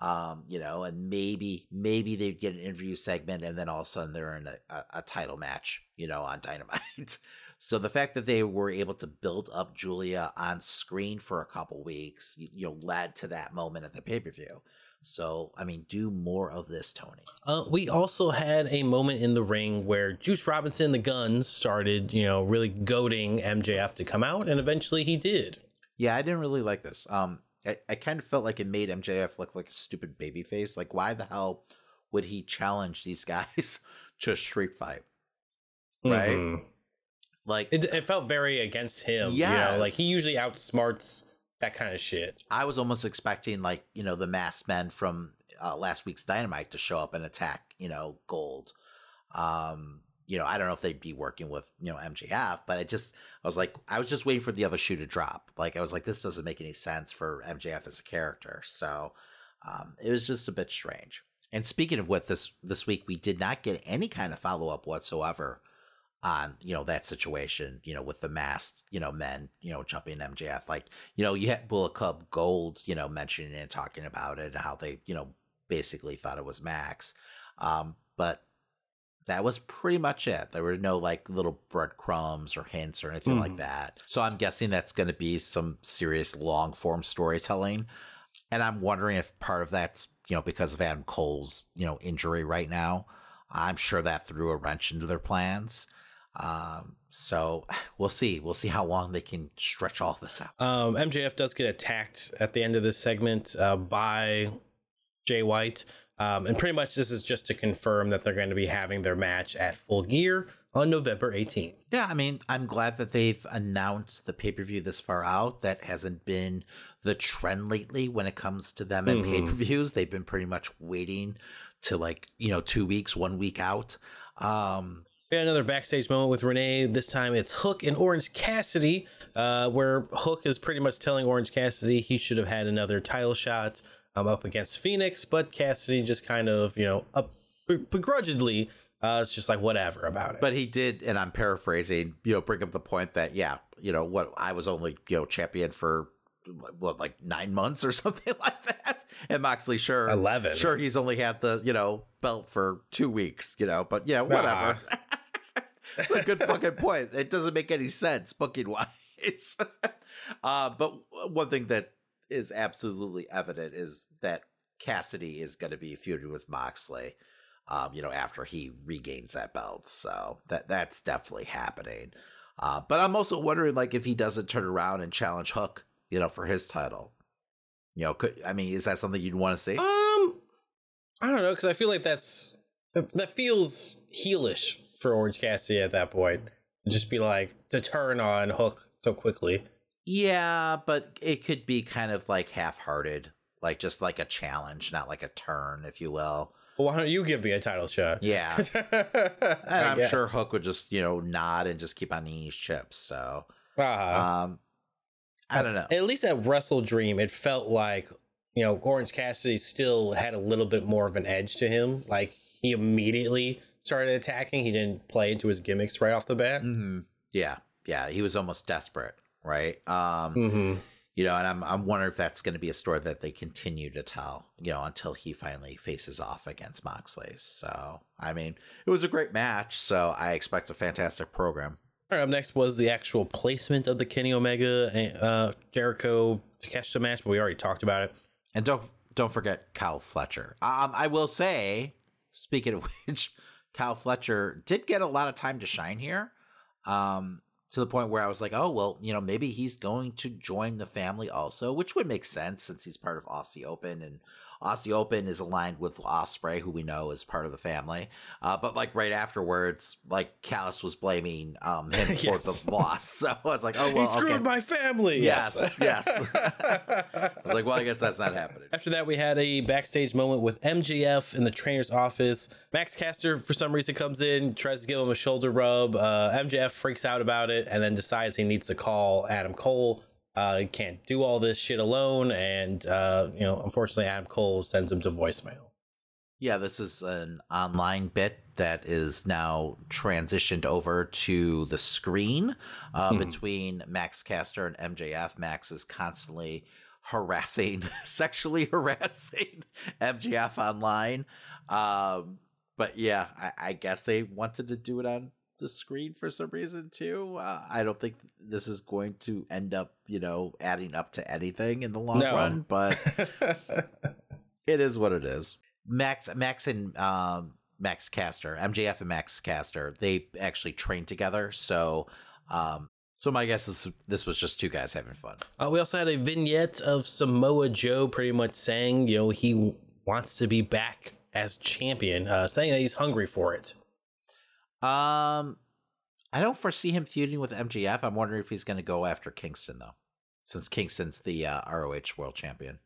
Um, you know, and maybe, maybe they'd get an interview segment and then all of a sudden they're in a, a, a title match, you know, on Dynamite. So the fact that they were able to build up Julia on screen for a couple weeks, you, you know, led to that moment at the pay per view. So I mean, do more of this, Tony. Uh, we also had a moment in the ring where Juice Robinson, the Guns, started, you know, really goading MJF to come out, and eventually he did. Yeah, I didn't really like this. Um, I, I kind of felt like it made MJF look like a stupid baby face. Like, why the hell would he challenge these guys to a street fight? Right? Mhm. Like, It, it felt very against him. You know, like he usually outsmarts that kind of shit. I was almost expecting like you know the masked men from uh, last week's Dynamite to show up and attack you know Gold. Um, you know I don't know if they'd be working with you know MJF, but I just I was like I was just waiting for the other shoe to drop. Like I was like this doesn't make any sense for MJF as a character. So um, it was just a bit strange. And speaking of what this this week we did not get any kind of follow up whatsoever on you know that situation you know with the masked you know men you know jumping MJF like you know you had Bullet Club Gold you know mentioning and talking about it and how they you know basically thought it was Max. Um but that was pretty much it. There were no like little breadcrumbs or hints or anything like Mhm. that. So I'm guessing that's going to be some serious long form storytelling. And I'm wondering if part of that's you know because of Adam Cole's you know injury right now I'm sure that threw a wrench into their plans. Um, so we'll see. We'll see how long they can stretch all this out. Um, MJF does get attacked at the end of this segment uh, by Jay White. Um, and pretty much this is just to confirm that they're going to be having their match at full gear on November 18th. Yeah, I mean, I'm glad that they've announced the pay per view this far out. That hasn't been the trend lately when it comes to them and Mhm. pay per views. They've been pretty much waiting to like, you know, two weeks, one week out. Um, We had another backstage moment with Renee. This time it's Hook and Orange Cassidy, uh, where Hook is pretty much telling Orange Cassidy he should have had another title shot um, up against Fénix, but Cassidy just kind of, you know, up, begrudgingly, uh, it's just like whatever about it. But he did, and I'm paraphrasing, you know, bring up the point that, yeah, you know, what I was only, you know, champion for what, like nine months or something like that. And Moxley, sure, 11. Sure, he's only had the, you know, belt for two weeks, you know, but yeah, whatever. It's a good fucking point. It doesn't make any sense booking wise. uh, but one thing that is absolutely evident is that Cassidy is going to be feuding with Moxley. Um, you know, after he regains that belt, so that that's definitely happening. Uh, but I'm also wondering, like, if he doesn't turn around and challenge Hook, you know, for his title. You know, could I mean, is that something you'd want to see? Um, I don't know because I feel like that's that feels heelish for Orange Cassidy at that point. Just be like to turn on Hook so quickly. Yeah, but it could be kind of like half-hearted, like just like a challenge, not like a turn, if you will. Well, why don't you give me a title shot? Yeah, and I'm sure Hook would just you know nod and just keep on eating his chips. So, Uh, um, I don't know. At least at Wrestle Dream, it felt like you know, Orange Cassidy still had a little bit more of an edge to him. Like he immediately started attacking. He didn't play into his gimmicks right off the bat. Mm-hmm. Yeah, yeah, he was almost desperate, right? Um, mm-hmm. You know, and I'm I'm wondering if that's going to be a story that they continue to tell, you know, until he finally faces off against Moxley. So, I mean, it was a great match. So I expect a fantastic program. All right, up next was the actual placement of the Kenny Omega and uh, Jericho Takeshita match, but we already talked about it. And don't don't forget Kyle Fletcher. Um, I will say, speaking of which, Kyle Fletcher did get a lot of time to shine here. Um, to the point where I was like, oh well, you know, maybe he's going to join the family also, which would make sense since he's part of Aussie Open and Aussie Open is aligned with Osprey, who we know is part of the family. Uh, but like right afterwards, like Callis was blaming um, him yes. for the loss. So I was like, oh well, he screwed okay. my family. Yes, yes. I was like, well, I guess that's not happening. After that, we had a backstage moment with MJF in the trainer's office. Max Caster, for some reason, comes in, tries to give him a shoulder rub. Uh, MJF freaks out about it and then decides he needs to call Adam Cole uh, can't do all this shit alone, and uh, you know, unfortunately, Adam Cole sends him to voicemail. Yeah, this is an online bit that is now transitioned over to the screen uh, mm-hmm. between Max Caster and MJF. Max is constantly harassing, sexually harassing MJF online. Um, but yeah, I, I, guess they wanted to do it on the screen for some reason too. Uh, I don't think this is going to end up, you know, adding up to anything in the long no. run, but it is what it is. Max, Max, and um, Max Caster, MJF and Max Caster, they actually trained together. So, um, so my guess is this was just two guys having fun. Uh, we also had a vignette of Samoa Joe, pretty much saying, you know, he wants to be back as champion, uh, saying that he's hungry for it. Um, I don't foresee him feuding with MJF. I'm wondering if he's going to go after Kingston though, since Kingston's the uh, ROH World Champion.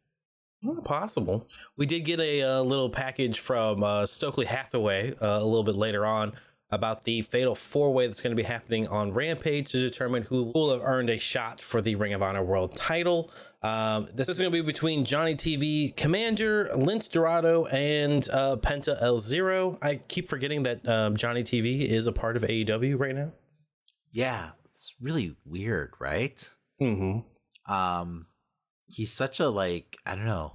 Not possible. We did get a, a uh, little package from uh, Stokely Hathaway uh, a little bit later on about the fatal four way that's going to be happening on Rampage to determine who will have earned a shot for the Ring of Honor World title. Um, this is going to be between Johnny TV, Komander, Lince Dorado, and uh, Penta El Zero. I keep forgetting that um, Johnny TV is a part of AEW right now. Yeah, it's really weird, right? Mm-hmm. Um, he's such a like I don't know,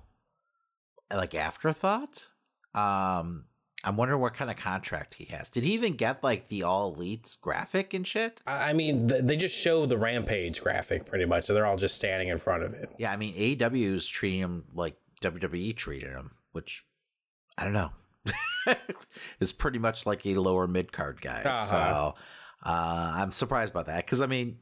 like afterthought. Um, I'm wondering what kind of contract he has. Did he even get like the all elites graphic and shit? I mean, they just show the Rampage graphic pretty much. So they're all just standing in front of it. Yeah, I mean, AEW is treating him like WWE treated him, which I don't know. is pretty much like a lower mid card guy. Uh-huh. So uh, I'm surprised about that because I mean,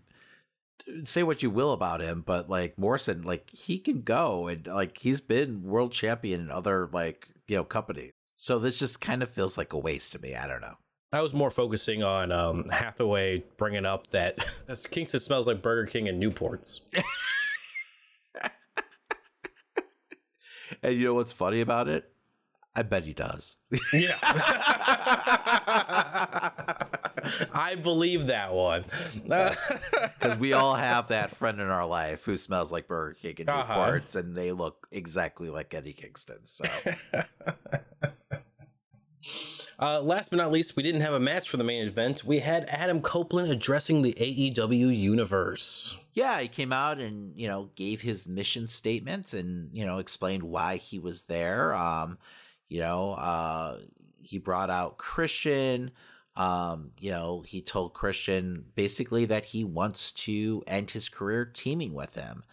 say what you will about him, but like Morrison, like he can go and like he's been world champion in other like you know companies. So this just kind of feels like a waste to me. I don't know. I was more focusing on um, Hathaway bringing up that Kingston smells like Burger King and Newports. and you know what's funny about it? I bet he does. Yeah. I believe that one. Because we all have that friend in our life who smells like Burger King and uh-huh. Newports, and they look exactly like Eddie Kingston. So uh, last but not least, we didn't have a match for the main event. We had Adam Copeland addressing the AEW universe. Yeah, he came out and you know gave his mission statement and you know explained why he was there. Um, you know, uh, he brought out Christian. Um, you know, he told Christian basically that he wants to end his career teaming with him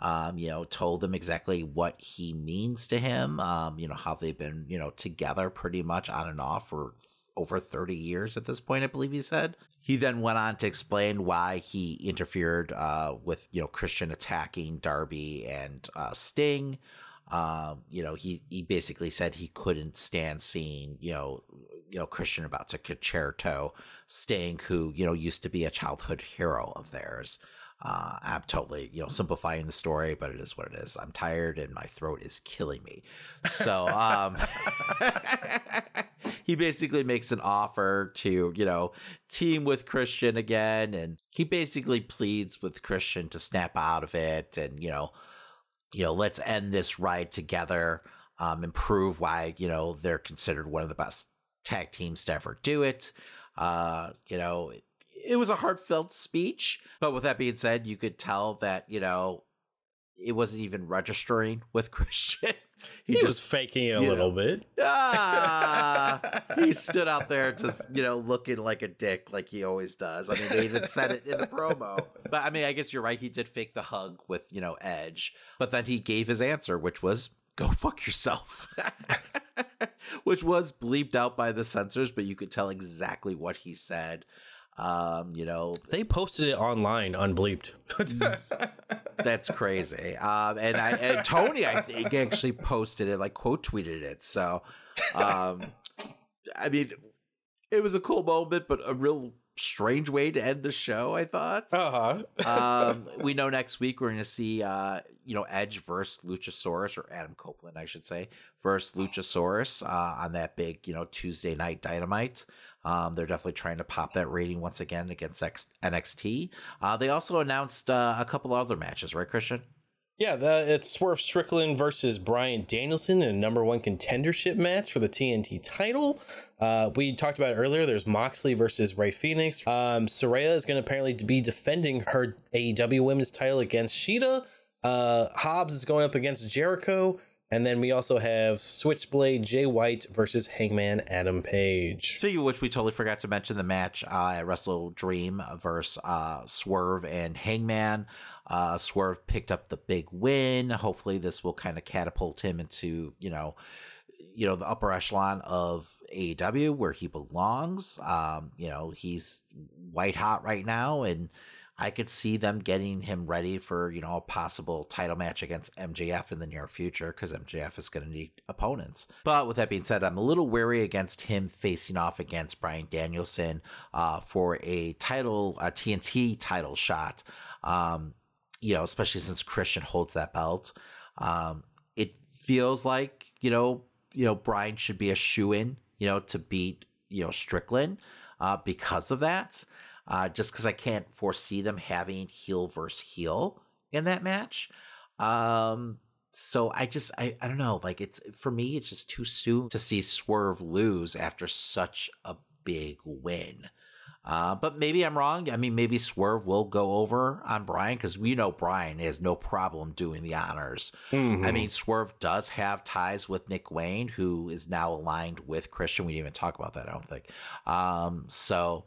um, you know, told them exactly what he means to him, um, you know, how they've been, you know, together pretty much on and off for th- over 30 years at this point, I believe he said. He then went on to explain why he interfered uh, with, you know, Christian attacking Darby and uh, Sting. Um, you know, he, he basically said he couldn't stand seeing, you know, you know, Christian about to Con-Chair-To Sting, who, you know, used to be a childhood hero of theirs. Uh, I'm totally, you know, simplifying the story, but it is what it is. I'm tired and my throat is killing me. So, um, he basically makes an offer to, you know, team with Christian again. And he basically pleads with Christian to snap out of it and, you know, you know, let's end this ride together um, and prove why, you know, they're considered one of the best tag teams to ever do it. Uh, you know, it, it was a heartfelt speech. But with that being said, you could tell that, you know, it wasn't even registering with Christian. He, he just, was faking it a little know, bit. Ah, he stood out there just, you know, looking like a dick like he always does. I mean, they even said it in the promo. But I mean, I guess you're right. He did fake the hug with, you know, Edge. But then he gave his answer, which was go fuck yourself. which was bleeped out by the censors, but you could tell exactly what he said. Um, you know, they posted it online unbleeped. That's crazy. Um, and I and Tony, I think, actually posted it, like quote tweeted it. So, um, I mean, it was a cool moment, but a real strange way to end the show. I thought. Uh huh. um, we know next week we're going to see, uh, you know, Edge versus Luchasaurus or Adam Copeland, I should say, versus Luchasaurus uh, on that big, you know, Tuesday night Dynamite. Um, they're definitely trying to pop that rating once again against X- NXT. Uh, they also announced uh, a couple other matches, right, Christian? Yeah, the, it's Swerve Strickland versus Bryan Danielson in a number one contendership match for the TNT title. Uh, we talked about earlier. There's Moxley versus Rey Fénix. Um, Saraya is going to apparently be defending her AEW Women's title against Shida. Uh, Hobbs is going up against Jericho. And then we also have Switchblade Jay White versus Hangman Adam Page. Speaking of which, we totally forgot to mention the match uh, at Wrestle Dream versus uh, Swerve and Hangman. Uh, Swerve picked up the big win. Hopefully, this will kind of catapult him into you know, you know, the upper echelon of AEW where he belongs. Um, you know, he's white hot right now, and I could see them getting him ready for, you know, a possible title match against MJF in the near future because MJF is going to need opponents. But with that being said, I'm a little wary against him facing off against Bryan Danielson uh, for a title, a TNT title shot. Um, you know, especially since Christian holds that belt. Um, it feels like, you know, you know, Bryan should be a shoe in, you know, to beat, you know, Strickland uh, because of that uh, just because I can't foresee them having heel versus heel in that match. Um, so I just I, I don't know, like it's for me, it's just too soon to see Swerve lose after such a big win. Uh, but maybe I'm wrong. I mean, maybe Swerve will go over on Bryan because we know Bryan has no problem doing the honors. Mm-hmm. I mean, Swerve does have ties with Nick Wayne, who is now aligned with Christian. We didn't even talk about that, I don't think. Um, so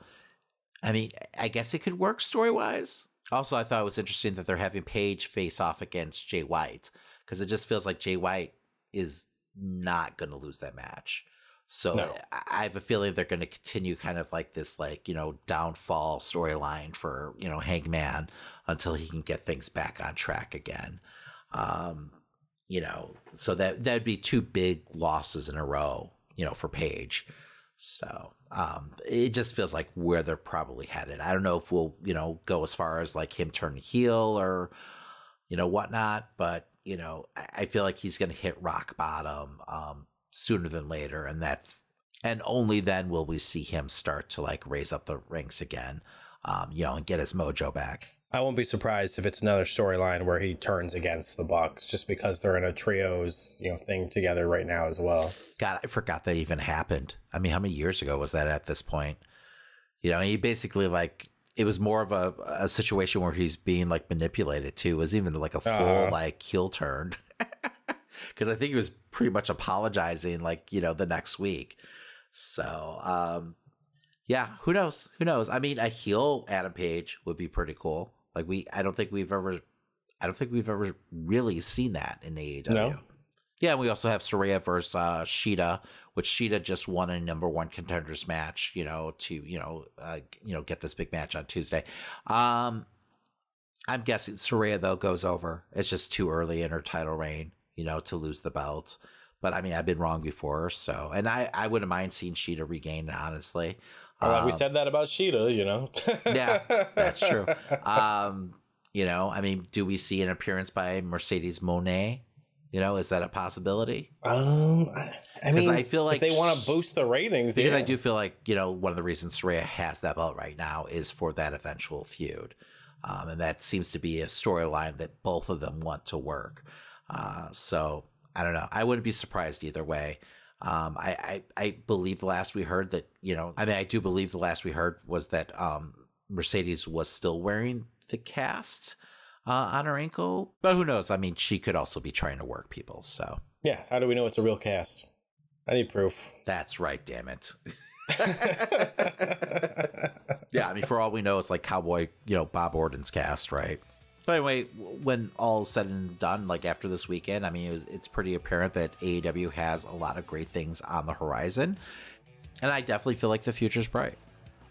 I mean, I guess it could work story wise. Also, I thought it was interesting that they're having Page face off against Jay White because it just feels like Jay White is not going to lose that match. So no. I have a feeling they're going to continue kind of like this, like you know, downfall storyline for you know Hangman until he can get things back on track again. Um, you know, so that that'd be two big losses in a row, you know, for Page. So um, it just feels like where they're probably headed. I don't know if we'll, you know, go as far as like him turn heel or, you know, whatnot, but, you know, I, I feel like he's going to hit rock bottom um, sooner than later. And that's, and only then will we see him start to like raise up the ranks again, um, you know, and get his mojo back. I won't be surprised if it's another storyline where he turns against the Bucks just because they're in a trios, you know, thing together right now as well. God, I forgot that even happened. I mean, how many years ago was that at this point? You know, he basically like it was more of a, a situation where he's being like manipulated too. It was even like a full uh like heel turn. Cause I think he was pretty much apologizing like, you know, the next week. So um yeah, who knows? Who knows? I mean, a heel Adam Page would be pretty cool. Like we, I don't think we've ever, I don't think we've ever really seen that in AEW. No. Yeah, and we also have Saraya versus uh, Shida, which Shida just won a number one contenders match. You know, to you know, uh, you know, get this big match on Tuesday. Um, I'm guessing Saraya though goes over. It's just too early in her title reign, you know, to lose the belt. But I mean, I've been wrong before, so and I I wouldn't mind seeing Shida regain honestly. Well, um, we said that about Shida, you know. yeah, that's true. Um, you know, I mean, do we see an appearance by Mercedes Moné? You know, is that a possibility? Um, I mean, I feel like they want to boost the ratings. Because yeah. I do feel like you know one of the reasons Saraya has that belt right now is for that eventual feud, um, and that seems to be a storyline that both of them want to work. Uh, so I don't know. I wouldn't be surprised either way. Um, I, I, I believe the last we heard that, you know, I mean, I do believe the last we heard was that um, Mercedes was still wearing the cast uh, on her ankle. But who knows? I mean, she could also be trying to work people. So Yeah, how do we know it's a real cast? I need proof. that's right, damn it. yeah, I mean, for all we know, it's like Cowboy, you know, Bob Orton's cast, right? But anyway, when all said and done, like after this weekend, I mean, it was, it's pretty apparent that AEW has a lot of great things on the horizon. And I definitely feel like the future's bright.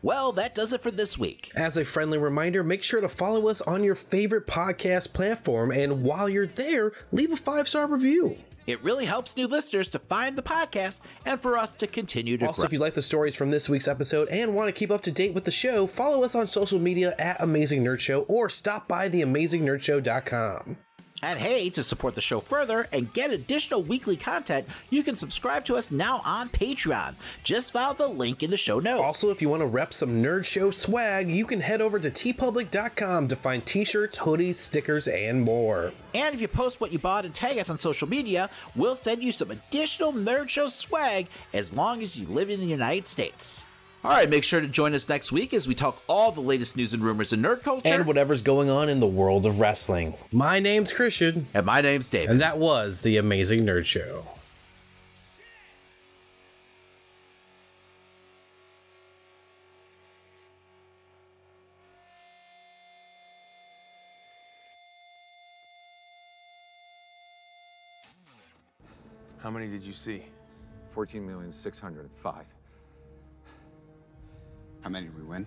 Well, that does it for this week. As a friendly reminder, make sure to follow us on your favorite podcast platform, and while you're there, leave a five star review. It really helps new listeners to find the podcast and for us to continue to grow. Also, grow. if you like the stories from this week's episode and want to keep up to date with the show, follow us on social media at Amazing Nerd Show or stop by theamazingnerdshow.com. And hey, to support the show further and get additional weekly content, you can subscribe to us now on Patreon. Just follow the link in the show notes. Also, if you want to rep some Nerd Show swag, you can head over to teepublic.com to find t shirts, hoodies, stickers, and more. And if you post what you bought and tag us on social media, we'll send you some additional Nerd Show swag as long as you live in the United States. All right, make sure to join us next week as we talk all the latest news and rumors in nerd culture. And whatever's going on in the world of wrestling. My name's Christian, And my name's David. and that was The Amazing Nerd Show. How many did you see? 14,605. How many did we win?